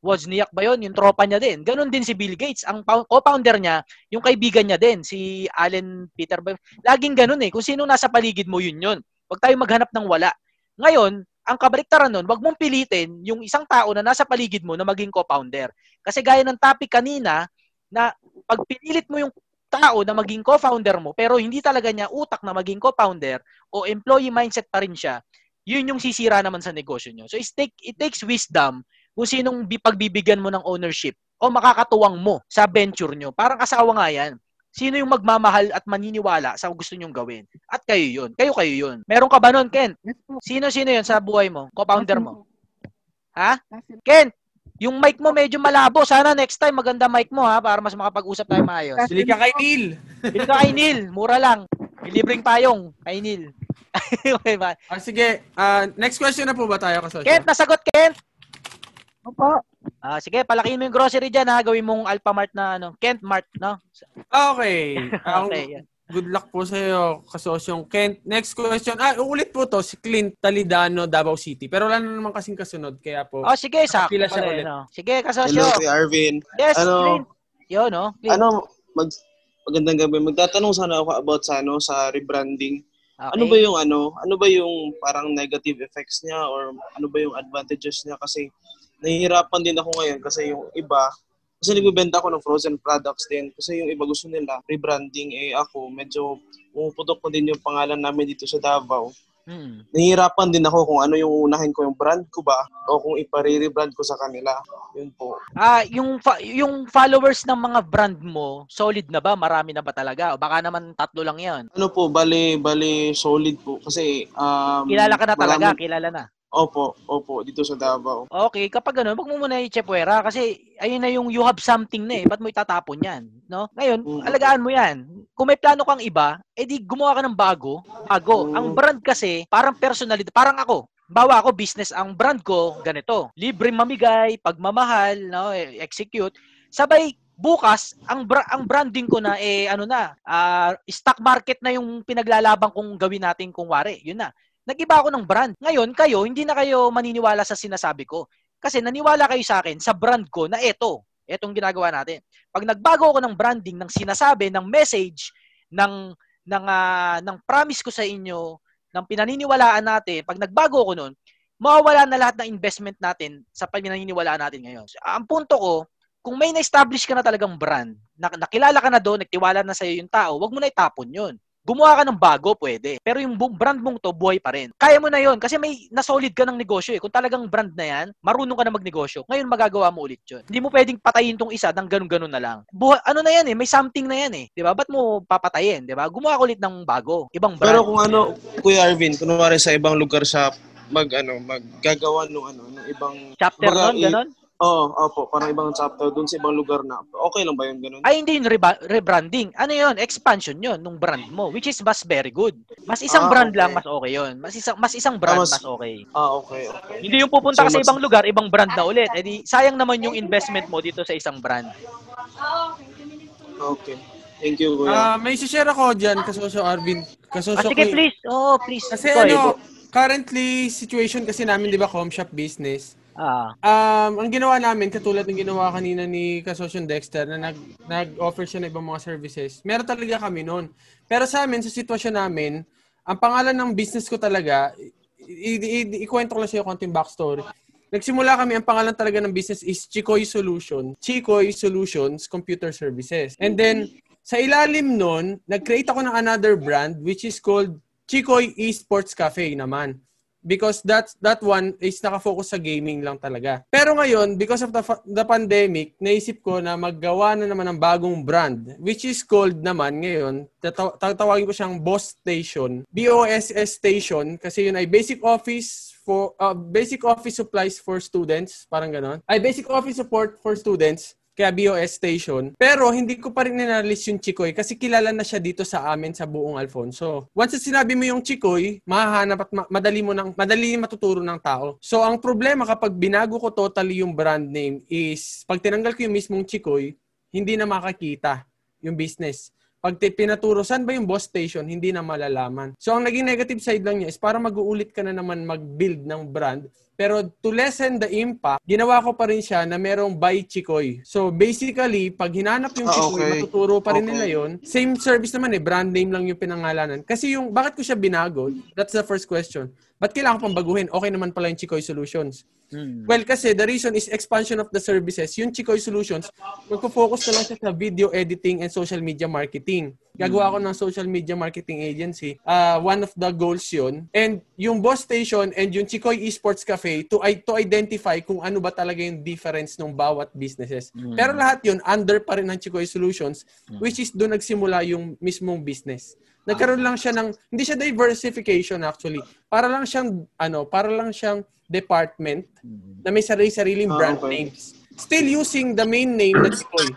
Wozniak ba yun? Yung tropa niya din. Ganon din si Bill Gates. Ang co-founder niya, yung kaibigan niya din, si Allen Peter. Laging ganon eh. Kung sino nasa paligid mo, yun yun. Huwag tayo maghanap ng wala. Ngayon, ang kabaliktaran nun, wag mong pilitin yung isang tao na nasa paligid mo na maging co-founder. Kasi gaya ng topic kanina, na pag pinilit mo yung tao na maging co-founder mo, pero hindi talaga niya utak na maging co-founder o employee mindset pa rin siya, yun yung sisira naman sa negosyo nyo. So it, take, it takes wisdom kung sinong bi- pagbibigyan mo ng ownership o makakatuwang mo sa venture nyo. Parang asawa nga yan. Sino yung magmamahal at maniniwala sa gusto nyong gawin? At kayo yun. Kayo kayo yun. Meron ka ba nun, Ken? Sino-sino yun sa buhay mo? Co-founder mo? Ha? Ken, yung mic mo medyo malabo. Sana next time maganda mic mo ha para mas makapag-usap tayo maayos. Bili ka kay Neil. Bili ka kay Neil. Mura lang. Libreng payong kay Neil. okay <laughs> ba? Ah, sige, ah, next question na po ba tayo kasosyo? Kent, nasagot, Kent. Opo. Ah, sige, palakihin mo yung grocery dyan ha. Gawin mong Alphamart na ano, Kent Mart, no? Okay. Ah, Okay, <laughs> yan. Good luck po sa iyo, kasosyong Kent. Next question. Ah, ulit po to, si Clint Talidano, Davao City. Pero wala na naman kasing kasunod, kaya po. Oh, sige, sakto Pila siya ulit. ano. Sige, kasosyo. Hello, Kuya Arvin. Yes, ano, Clint. Yun, no? Clint. ano, mag, magandang gabi. Magtatanong sana ako about sa ano sa rebranding. Okay. Ano ba yung ano? Ano ba yung parang negative effects niya or ano ba yung advantages niya kasi nahihirapan din ako ngayon kasi yung iba kasi nagbebenta ako ng frozen products din kasi yung iba gusto nila rebranding eh ako medyo pumuputok ko din yung pangalan namin dito sa Davao. Hmm. Nahihirapan din ako kung ano yung unahin ko yung brand ko ba o kung ipare-rebrand ko sa kanila. Yun po. Ah, yung fa- yung followers ng mga brand mo, solid na ba? Marami na ba talaga? O baka naman tatlo lang 'yan. Ano po, bali, bali solid po. Kasi, um, Kilala ka na talaga, marami- kilala na. Opo, opo, dito sa Davao. Okay, kapag ganun, wag mo muna i-chepwera kasi ayun na yung you have something na eh. Ba't mo itatapon yan? No? Ngayon, Mm. alagaan mo yan. Kung may plano kang iba, edi gumawa ka ng bago. Bago. Mm. Ang brand kasi, parang personality. Parang ako. Bawa ako, business. Ang brand ko, ganito. Libre mamigay, pagmamahal, no? eh, execute. Sabay, bukas, ang, bra- ang branding ko na, eh, ano na, ah, stock market na yung pinaglalaban kong gawin natin kung wari. Yun na nag-iba ako ng brand. Ngayon, kayo, hindi na kayo maniniwala sa sinasabi ko. Kasi naniwala kayo sa akin sa brand ko na eto, etong ginagawa natin. Pag nagbago ako ng branding, ng sinasabi, ng message, ng, ng, ah, ng promise ko sa inyo, ng pinaniniwalaan natin, pag nagbago ako nun, mawawala na lahat ng investment natin sa pinaniniwalaan natin ngayon. Ang punto ko, kung may na-establish ka na talagang brand, na, nakilala ka na doon, nagtiwala na sa'yo yung tao, wag mo na itapon yun. Gumawa ka ng bago, pwede. Pero yung brand mong to, buhay pa rin. Kaya mo na yon kasi may nasolid ka ng negosyo eh. Kung talagang brand na yan, marunong ka na magnegosyo. Ngayon, magagawa mo ulit yun. Hindi mo pwedeng patayin tong isa ng ganun-ganun na lang. Buha- ano na yan eh, may something na yan eh. Di ba? Ba't mo papatayin? Di ba? Gumawa ka ulit ng bago. Ibang brand. Pero kung ano, Kuya Arvin, kunwari sa ibang lugar sa mag ano, maggagawa ng ano, ng ibang Chapter Kumbaga, nun, Oo, opo, parang ibang chapter doon sa ibang lugar na. Okay lang ba 'yung ganun? Ay, hindi yun reba- rebranding. Ano yun? Expansion yun nung brand mo, which is mas very good. Mas isang Ah, brand okay. lang, mas okay yun. Mas isang, mas isang brand, Ah, mas- mas okay. Ah, okay, okay. Hindi yung pupunta ka So, sa mas- ibang lugar, ibang brand na ulit. Eh di, sayang naman yung investment mo dito sa isang brand. Okay. Thank you, Kuya. Ah, may share ako diyan kasosyo Arvin. Kasosyo Ah, sige, ko- please. Oh, please. Kasi Ikaw, ano, currently situation kasi namin 'di ba, home shop business. Ah. Um, ang ginawa namin, katulad ng ginawa kanina ni Kasosyon Dexter, na nag, nag-offer siya ng ibang mga services, meron talaga kami noon. Pero sa amin, sa sitwasyon namin, ang pangalan ng business ko talaga, i- i- i- ikwento ko lang sa'yo konting backstory. Nagsimula kami, ang pangalan talaga ng business is Chikoy Solution. Chikoy Solutions Computer Services. And then, sa ilalim nun, nag-create ako ng another brand which is called Chikoy Esports Cafe naman. Because that that one is nakafocus sa gaming lang talaga. Pero ngayon, because of the, the pandemic, naisip ko na maggawa na naman ng bagong brand which is called naman ngayon, tataw- tatawagin ko siyang Boss Station. BOSS Station kasi yun ay Basic Office for uh, Basic Office Supplies for Students, parang ganon. Ay Basic Office Support for Students kaya BOS station. Pero hindi ko pa rin ninalis yung Chikoy kasi kilala na siya dito sa amin sa buong Alfonso. Once na sinabi mo yung Chikoy, mahahanap at ma- madali mo nang madali matuturo ng tao. So ang problema kapag binago ko totally yung brand name is pag tinanggal ko yung mismong Chikoy, hindi na makakita yung business. Pag pinaturo, saan ba yung boss station, hindi na malalaman. So, ang naging negative side lang niya is para mag-uulit ka na naman mag-build ng brand. Pero to lessen the impact, ginawa ko pa rin siya na merong buy Chikoy. So, basically, pag hinanap yung Ah, Chikoy, okay. matuturo pa rin Okay. nila yon Same service naman eh, brand name lang yung pinangalanan. Kasi yung, bakit ko siya binago? That's the first question. Ba't kailangan ko pang baguhin? Okay naman pala yung Chikoy Solutions. Hmm. Well, kasi the reason is expansion of the services. Yung Chikoy Solutions, magpo-focus na lang siya sa video editing and social media marketing. Gagawa ako ng social media marketing agency. Uh, one of the goals yun. And yung Boss Station and yung Chikoy Esports Cafe to, i- to identify kung ano ba talaga yung difference ng bawat businesses. Mm. Pero lahat yun, under pa rin ng Chikoy Solutions, which is doon nagsimula yung mismong business. Nagkaroon lang siya ng hindi siya diversification actually. Para lang siyang ano, para lang siyang department na may sarili-sariling Ah, brand okay. names. Still using the main name na Chikoy.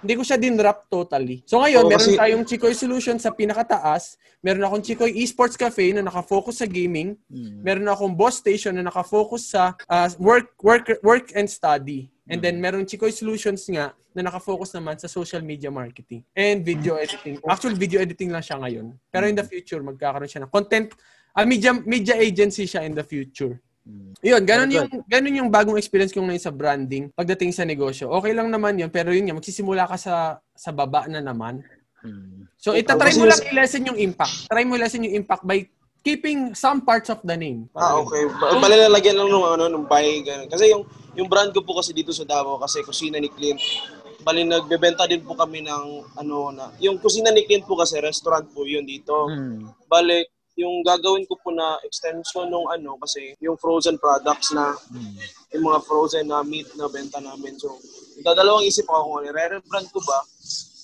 Hindi ko siya din-wrap totally. So ngayon, Oo, meron kasi- tayong Chikoy Solution sa pinakataas. Meron akong Chikoy Esports Cafe na nakafocus sa gaming. Meron akong Boss Station na nakafocus sa ah, work, work, work and study. And then meron Chikoy Solutions nga na nakafocus naman sa social media marketing and video editing. Actually, video editing lang siya ngayon. Pero in the future, magkakaroon siya ng content, ah, media, media agency siya in the future. Yun, ganun yung, ganun yung bagong experience ko ngayon sa branding pagdating sa negosyo. Okay lang naman yun, pero yun nga, magsisimula ka sa sa baba na naman. So, itatry mo lang i-lessen yung impact. Try mo i-lessen yung impact by keeping some parts of the name. Ah, okay. Palilalagyan lang nung ano, nung buy, ganun. Kasi yung, yung brand ko po kasi dito sa Davao, kasi kusina ni Clint, bali nagbebenta din po kami ng ano na, yung kusina ni Clint po kasi restaurant po yun dito. Hmm. Bali, yung gagawin ko po na extension nung ano, kasi yung frozen products na, yung mga frozen na meat na benta namin. So, dadalawang isip ako kung ano, re-rebrand ko ba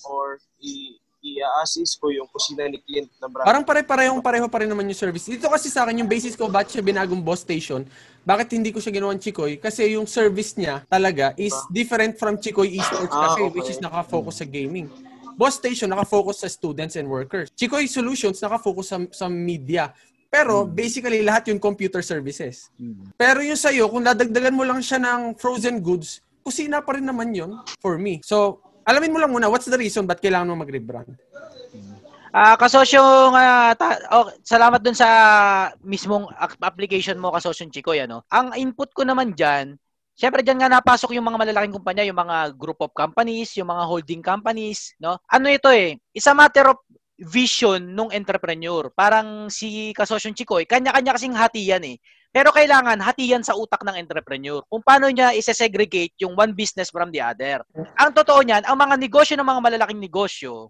or i- i-assist ko yung kusina ni Clint na brand. Parang pare-parehong pareho pa rin naman yung service. Dito kasi sa akin, yung basis ko, bakit siya binagong boss station, bakit hindi ko siya ginawan Chikoy? Kasi yung service niya talaga is different from Chikoy Esports Ah, Cafe, okay. which is nakafocus sa gaming. Boss Station nakafocus sa students and workers. Chikoy Solutions nakafocus sa, sa media. Pero basically lahat yung computer services. Pero yung sa'yo, kung dadagdagan mo lang siya ng frozen goods, kusina pa rin naman yun for me. So, alamin mo lang muna, what's the reason ba't kailangan mo mag-rebrand? Ah, kasosyo nga ta- oh, salamat dun sa mismong application mo kasosyo Chikoy ano. Ang input ko naman diyan, syempre diyan nga napasok yung mga malalaking kumpanya, yung mga group of companies, yung mga holding companies, no? Ano ito eh, isa matter of vision nung entrepreneur. Parang si kasosyo Chikoy, kanya-kanya kasing hati yan eh. Pero kailangan hatiyan sa utak ng entrepreneur. Kung paano niya isa-segregate yung one business from the other. Ang totoo niyan, ang mga negosyo ng mga malalaking negosyo,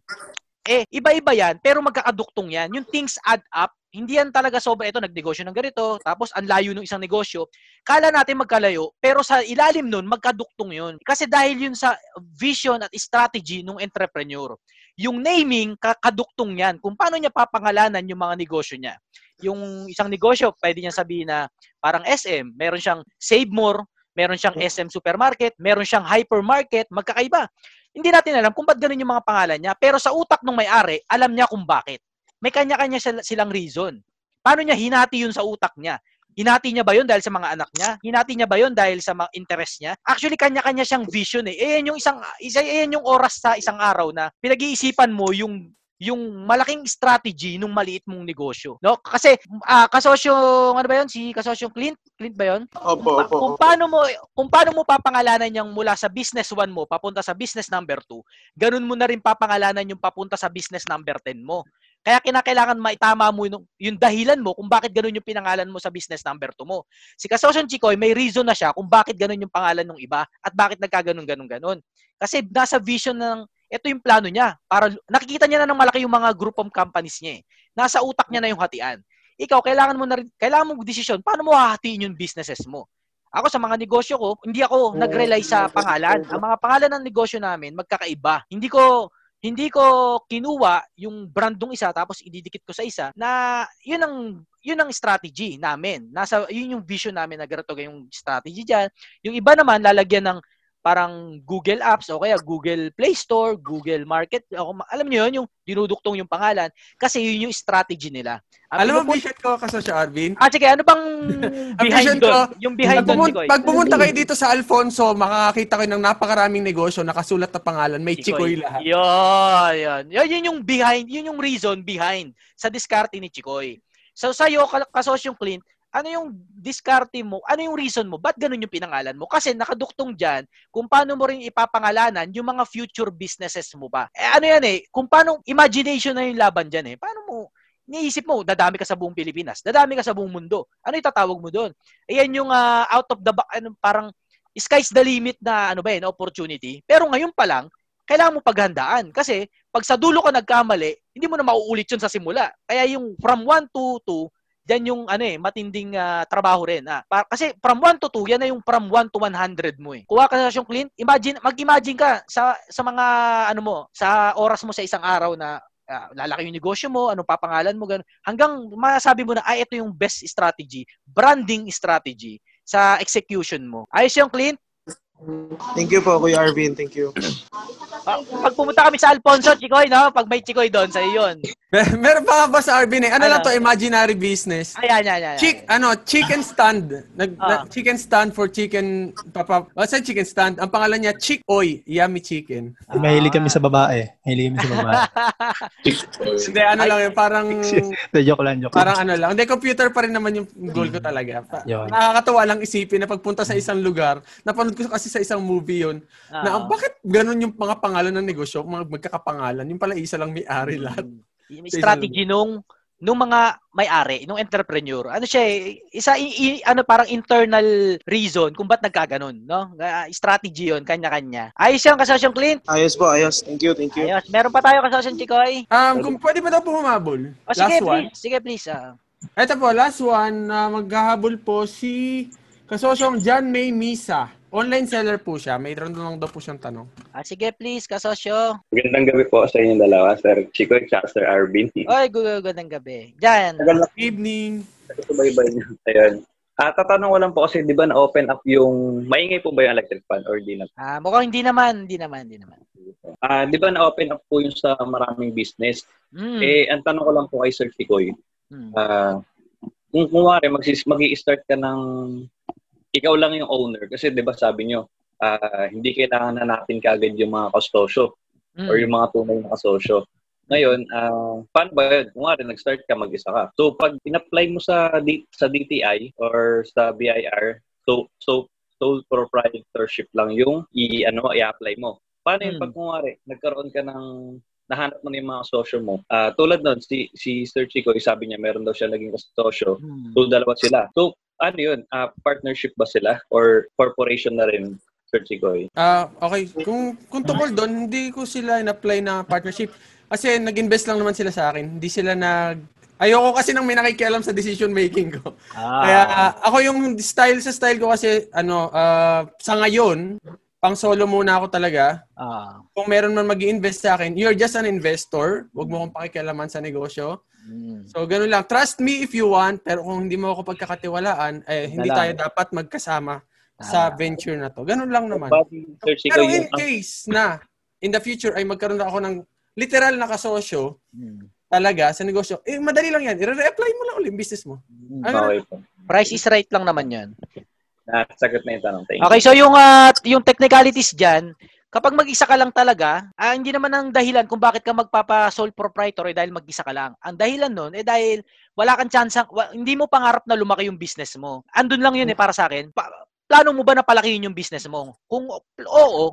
eh, iba-iba yan, pero magkakaduktong yan. Yung things add up, hindi yan talaga sobra ito, nagnegosyo ng ganito, tapos ang layo ng isang negosyo. Kala natin magkalayo, pero sa ilalim nun, magkaduktong yun. Kasi dahil yun sa vision at strategy ng entrepreneur. Yung naming, kakaduktong yan. Kung paano niya papangalanan yung mga negosyo niya. Yung isang negosyo, pwede niya sabihin na parang SM, meron siyang Save More, meron siyang SM Supermarket, meron siyang Hypermarket, magkakaiba. Hindi natin alam kung ba't ganun yung mga pangalan niya. Pero sa utak ng may-ari, alam niya kung bakit. May kanya-kanya sil- silang reason. Paano niya hinati yun sa utak niya? Hinati niya ba yun dahil sa mga anak niya? Hinati niya ba yun dahil sa mga interest niya? Actually, kanya-kanya siyang vision eh. Eh, yan yung isang, isa, eh, yan yung oras sa isang araw na pinag-iisipan mo yung yung malaking strategy nung maliit mong negosyo. No? Kasi ah kasosyo ano ba 'yon? Si kasosyo Clint, Clint ba 'yon? Opo, opo. Kung paano mo kung paano mo papangalanan yung mula sa business 1 mo papunta sa business number 2, ganun mo na rin papangalanan yung papunta sa business number 10 mo. Kaya kinakailangan maitama mo yung, yung dahilan mo kung bakit ganun yung pinangalan mo sa business number 2 mo. Si Kasosyo Chikoy, may reason na siya kung bakit ganun yung pangalan ng iba at bakit nagkaganon ganon ganon. Kasi nasa vision ng ito yung plano niya. Para nakikita niya na ng malaki yung mga group of companies niya eh. Nasa utak niya na yung hatian. Ikaw kailangan mo na rin, kailangan mo desisyon paano mo hahatiin yung businesses mo. Ako sa mga negosyo ko, hindi ako nag-rely sa pangalan. Ang mga pangalan ng negosyo namin magkakaiba. Hindi ko hindi ko kinuha yung brandong isa tapos ididikit ko sa isa na yun ang yun ang strategy namin. Nasa yun yung vision namin na ganito yung strategy diyan. Yung iba naman lalagyan ng parang Google Apps o kaya Google Play Store, Google Market. Alam niyo yun, yung dinuduktong yung pangalan kasi yun yung strategy nila. Ang Alam mo, vision ko kasi si Arvin. Ah, sige, ano bang <laughs> Ang behind doon? Yung behind doon, Chikoy. pag pumunta kayo dito sa Alfonso, makakakita kayo ng napakaraming negosyo, nakasulat na pangalan, may Chikoy lahat. Yun, yun. Yun, yun yung behind, yun yung reason behind sa diskarte ni Chikoy. So sa'yo, ka- kasosyong Clint, ano yung diskarte mo? Ano yung reason mo? Ba't ganun yung pinangalan mo? Kasi nakaduktong dyan kung paano mo rin ipapangalanan yung mga future businesses mo ba. Eh, ano yan eh, kung paano, imagination na yung laban dyan eh. Paano mo, iniisip mo, dadami ka sa buong Pilipinas, dadami ka sa buong mundo. Ano itatawag mo doon? Ayan yung ah, out of the ano, parang sky's the limit na ano ba eh, opportunity. Pero ngayon pa lang, kailangan mo paghandaan. Kasi pag sa dulo ka nagkamali, hindi mo na mauulit yun sa simula. Kaya yung from 1 to 2, yan yung ano eh, matinding ah, trabaho rin. Ah. Pa- kasi from 1 to 2, yan na yung from 1 to 100 mo eh. Kuha ka sa yung clean, imagine, mag-imagine ka sa, sa mga ano mo, sa oras mo sa isang araw na ah, lalaki yung negosyo mo, anong papangalan mo, ganun. Hanggang masabi mo na, ay, ito yung best strategy, branding strategy sa execution mo. Ayos yung clean. Thank you po, Kuya Arvin. Thank you. <clears throat> Ah, Pag pumunta kami sa Alfonso, Chikoy, no? Pag may Chikoy doon, sa yun. <laughs> Mer- Meron pa ba sa Arvin eh? Ano, Ano? lang to, imaginary business? Ayan, yan, yan. yan. Chick, ano, chicken stand. Nag, Ah. na- chicken stand for chicken, papa, what's that chicken stand? Ang pangalan niya, Chick Oy, Yummy Chicken. Mahilig kami sa babae. Mahilig kami sa babae. <laughs> Hindi, ano lang yun, parang, <laughs> De, joke lang, joke parang ano lang. Hindi, computer pa rin naman yung goal ko talaga. Pa- nakakatawa lang isipin na pagpunta sa isang lugar, napanood ko kasi sa isang movie yun, na Ah. bakit ganun yung mga pangalan ng negosyo, mga magkakapangalan, yung pala isa lang may-ari lahat. Yung strategy nung nung mga may-ari, nung entrepreneur. Ano siya eh, isa i- i- ano parang internal reason kung ba't nagkaganon, no? Strategy 'yon, kanya-kanya. Ayos yan kasosyong Clint. Ayos po, ayos. Thank you, thank you. Ayos. Meron pa tayo kasosyong Chikoy. Um, kung pwede ba daw po humabol? O sige, Last one. please. Sige, please. ah. Ito po, last one na maghahabol po si kasosyong John May Misa. Online seller po siya. May round lang daw po siyang tanong. Ah, sige, please, kasosyo. Magandang gabi po sa inyong dalawa, Sir Chico at saka Sir Arvin. Oy, gugugod ng gabi. Diyan. Evening. Subaybay niyo. Ayun. Ah, tatanong ko lang po kasi, di ba na-open up yung, maingay po ba yung electric fan or di na? Ah, mukhang hindi naman, hindi naman, hindi naman. Ah, di ba na-open up po yung sa maraming business? Mm. Eh, ang tanong ko lang po kay Sir Chicoy, Mm. ah, kung kumwari, magsis, mag-i-start ka ng, ikaw lang yung owner. Kasi di ba sabi nyo, ah, hindi kailangan na natin kagad yung mga kastosyo Mm. or yung mga tunay na kasosyo. Ngayon, ah, paano ba yun? Kung nga nag-start ka, mag-isa ka. So, pag in-apply mo sa, D- sa DTI or sa BIR, so, so sole proprietorship lang yung i ano i-apply mo. Paano yung Hmm. pag kunwari, nagkaroon ka ng nahanap mo na yung mga kasosyo mo. Ah, tulad nun, si, si Sir Chico, sabi niya, meron daw siya naging kasosyo. Hmm. So, dalawa sila. So, ano yun? Ah, partnership ba sila? Or corporation na rin, Sir Chico? Ah, okay. Kung kung tungkol doon, hindi ko sila in-apply na partnership kasi nag-invest lang naman sila sa akin. Hindi sila nag Ayoko kasi nang may nakikialam sa decision making ko. Ah. Kaya ah, ako yung style sa style ko kasi ano, ah, sa ngayon, pang solo muna ako talaga. Ah. Kung meron man mag invest sa akin, you're just an investor. Huwag mo akong pakikialaman sa negosyo. Mm. So, ganun lang. Trust me if you want, pero kung hindi mo ako pagkakatiwalaan, eh, hindi tayo dapat magkasama sa venture na to. Ganun lang naman. Pero in case na in the future ay magkaroon ako ng literal na kasosyo Hmm. talaga sa negosyo, eh madali lang yan. I-re-apply mo lang ulit yung business mo. Ano okay. Price is right lang naman 'yan. Nasagot na yung tanong. Thank you. Okay, so yung ah, yung technicalities diyan, kapag mag-isa ka lang talaga, ah, hindi naman ang dahilan kung bakit ka magpapa-sole proprietor eh dahil mag-isa ka lang. Ang dahilan nun eh dahil wala kang chance, wa- hindi mo pangarap na lumaki yung business mo. Andun lang yun eh para sa akin. Pa- plano mo ba na palakihin yung business mo? Kung oo,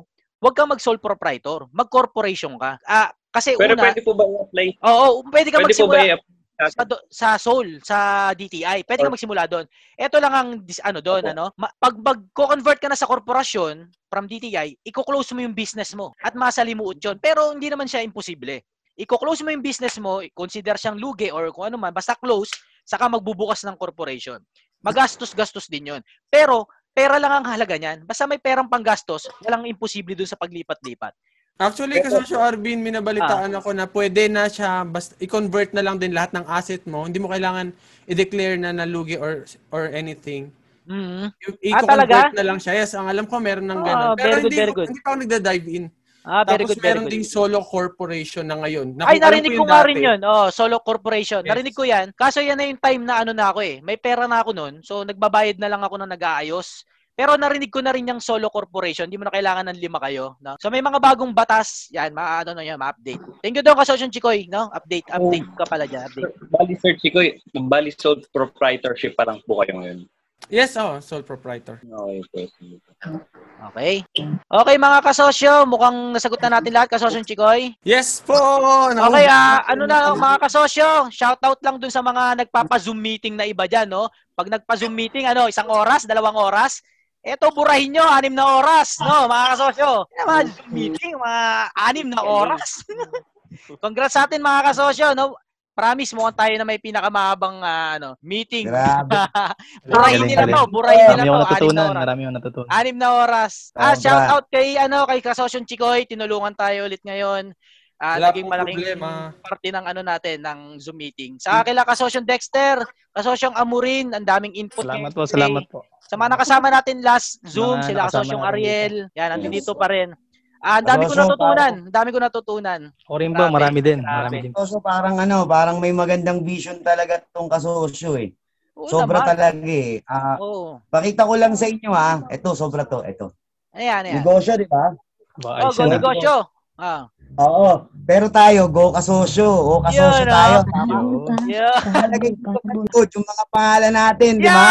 wag kang mag-sole proprietor. Mag-corporation ka. Ah, kasi Pero una, pwede po ba i-apply? Oo, pwede ka Pwede po magsimula ba i-apply? Sa, do- sa Soul, sa DTI. Pwede ka magsimula doon. Ito lang ang dis- ano doon, ano? Ma- pag mag-convert ka na sa korporasyon from DTI, i-close mo yung business mo at masalimuot 'yon. Pero hindi naman siya imposible. I-close mo yung business mo, consider siyang lugi or kung ano man, basta close, saka magbubukas ng corporation. Magastos-gastos din 'yon. Pero pera lang ang halaga niyan. Basta may perang panggastos, walang imposible doon sa paglipat-lipat. Actually, kasosyo Arvin, minabalitaan ako na pwede na siya, basta i-convert na lang din lahat ng asset mo. Hindi mo kailangan i-declare na nalugi or or anything. Mhm. I- Ah? I-convert na lang siya. Yes, ang alam ko meron ng Ah, ganun. Pero very good, hindi, very good. hindi pa ako nagda-dive in. Ah, very Tapos good, very meron good. ding solo corporation na ngayon. Na Ay, narinig ko ko nga rin yun. Oh, solo corporation. Yes. Narinig ko yan. Kaso yan na yung time na ano na ako eh. May pera na ako nun. So, nagbabayad na lang ako na nag-aayos. Pero narinig ko na rin yung solo corporation. Hindi mo na kailangan ng lima kayo. No? So, may mga bagong batas. Yan, ma ano na yan, ma-update. Thank you daw, Kasosyon Chikoy. No? Update, update ka pala dyan. Update. Bali search ko, eh. bali sole proprietorship parang po kayo ngayon. Yes, oh, sole proprietor. Okay po. Okay. Okay, mga kasosyo. Mukhang nasagot na natin lahat, Kasosyon Chikoy. Yes po! Naku. Okay, ah, ano na mga kasosyo, shoutout lang dun sa mga nagpapa-Zoom meeting na iba dyan, no? Pag nagpa-Zoom meeting, ano, isang oras, dalawang oras, eto, burahin nyo, anim na oras, no, mga kasosyo. Yan, Mga Zoom meeting, mga anim na oras. <laughs> Congrats sa atin, mga kasosyo, no? Promise, mukhang tayo na may pinakamahabang ah, ano, meeting. Grabe. <laughs> burahin nila to, burahin nila Marami to, na natutunan. Marami akong natutunan. Anim na oras. Ah, shout out kay ano kay Kasosyon Chikoy, tinulungan tayo ulit ngayon. Ah, Wala naging malaking problema. parte ng ano natin ng Zoom meeting. Sa kila Kasosyon Dexter, Kasosyong Amurin, ang daming input Salamat po, today. salamat po. Sa mga nakasama natin last Zoom, Mga sila Kasosyong Ariel. Yan, nandito dito pa rin. Ah, ang dami ko natutunan. Ang dami ko natutunan. Ako rin po, Grabe, marami din. Marami din. So, parang ano, parang may magandang vision talaga tong kasosyo eh. Oo Sobra naman. talaga eh. Ah, Oo. pakita ko lang sa inyo ha. Ito, sobra to. Ito. Ayan, ayan. Negosyo, di ba? Ba, Oh, go yan, ah. negosyo. Ah. Oo. Pero tayo, go kasosyo. O kasosyo Yun, tayo. ah. Tama. Yeah. Sa likod yung mga pangalan natin, di Yo! ba?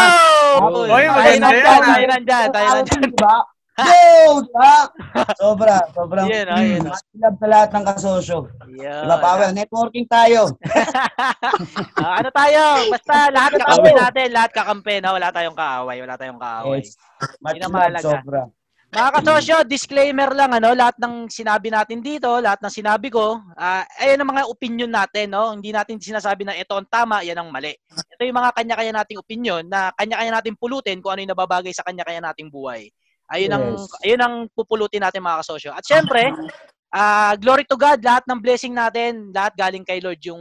Oy, Tayo maganda nandyan, yan, ah. tayo nandyan, tayo nandyan. Di ba? <laughs> Yo! Di ba? Sobra, sobrang. Yun, ah, yun. Love sa lahat ng kasosyo. Yun. Di ba, Powell? Networking tayo. <laughs> Ah, ano tayo? Basta lahat kakampi natin, lahat kakampi, no? Wala tayong kaaway, wala tayong kaaway. Yes. Much Yun ang love, mahalaga. sobra. Mga kasosyo, disclaimer lang, ano, lahat ng sinabi natin dito, lahat ng sinabi ko, ah, ayan ang mga opinion natin, no? Hindi natin sinasabi na ito ang tama, yan ang mali. Ito yung mga kanya-kanya nating opinion na kanya-kanya nating pulutin kung ano yung nababagay sa kanya-kanya nating buhay. Ayun ang Yes. ayun ang pupulutin natin mga kasosyo. At syempre, ah glory to God, lahat ng blessing natin, lahat galing kay Lord yung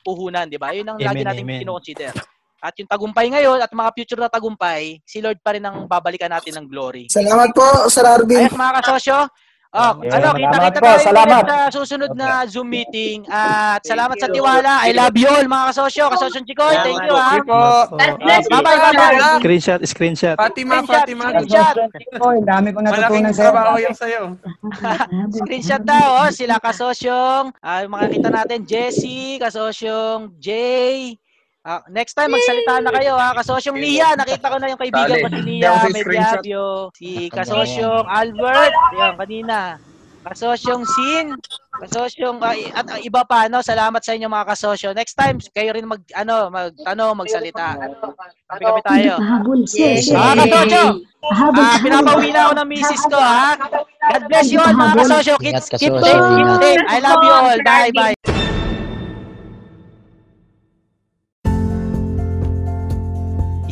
puhunan, di ba? Yun ang lagi Amen, nating amen. kino-consider. At yung tagumpay ngayon at mga future na tagumpay, si Lord pa rin ang babalikan natin ng glory. Salamat po, Sir Arvin. Ayos mga kasosyo. Oh, Yeah, ano, kita-kita po, tayo salamat. sa susunod na Zoom meeting. At salamat sa tiwala. I love you all mga kasosyo. Kasosyo Chikoy, thank you ha. Sige po. Bye-bye, bye-bye. Screenshot, screenshot. Fatima, Screenshot, Fatima. screenshot. Oh, ang dami kong Malaking natutunan sa'yo. trabaho yung sa'yo. <laughs> Screenshot daw, oh, sila kasosyong, ah, yung makakita natin, Jessie, kasosyong Jay. Ah, next time, magsalita na kayo ha. Kasosyong Nia, nakita ko na yung kaibigan ko si Nia ako si kasosyong Albert, yan kanina. Kasosyong Sin, kasosyong ah, i- at ah, iba pa no. Salamat sa inyo mga kasosyo. Next time kayo rin mag ano, magtanong, magsalita. Kami tayo. Pahabol, sir. sir. Mga kasosyo, Ah, pahabol. pinapauwi na ako ng misis ko, ha? God bless you all, mga kasosyo. Keep, keep safe, keep safe. I love you all. Bye, bye.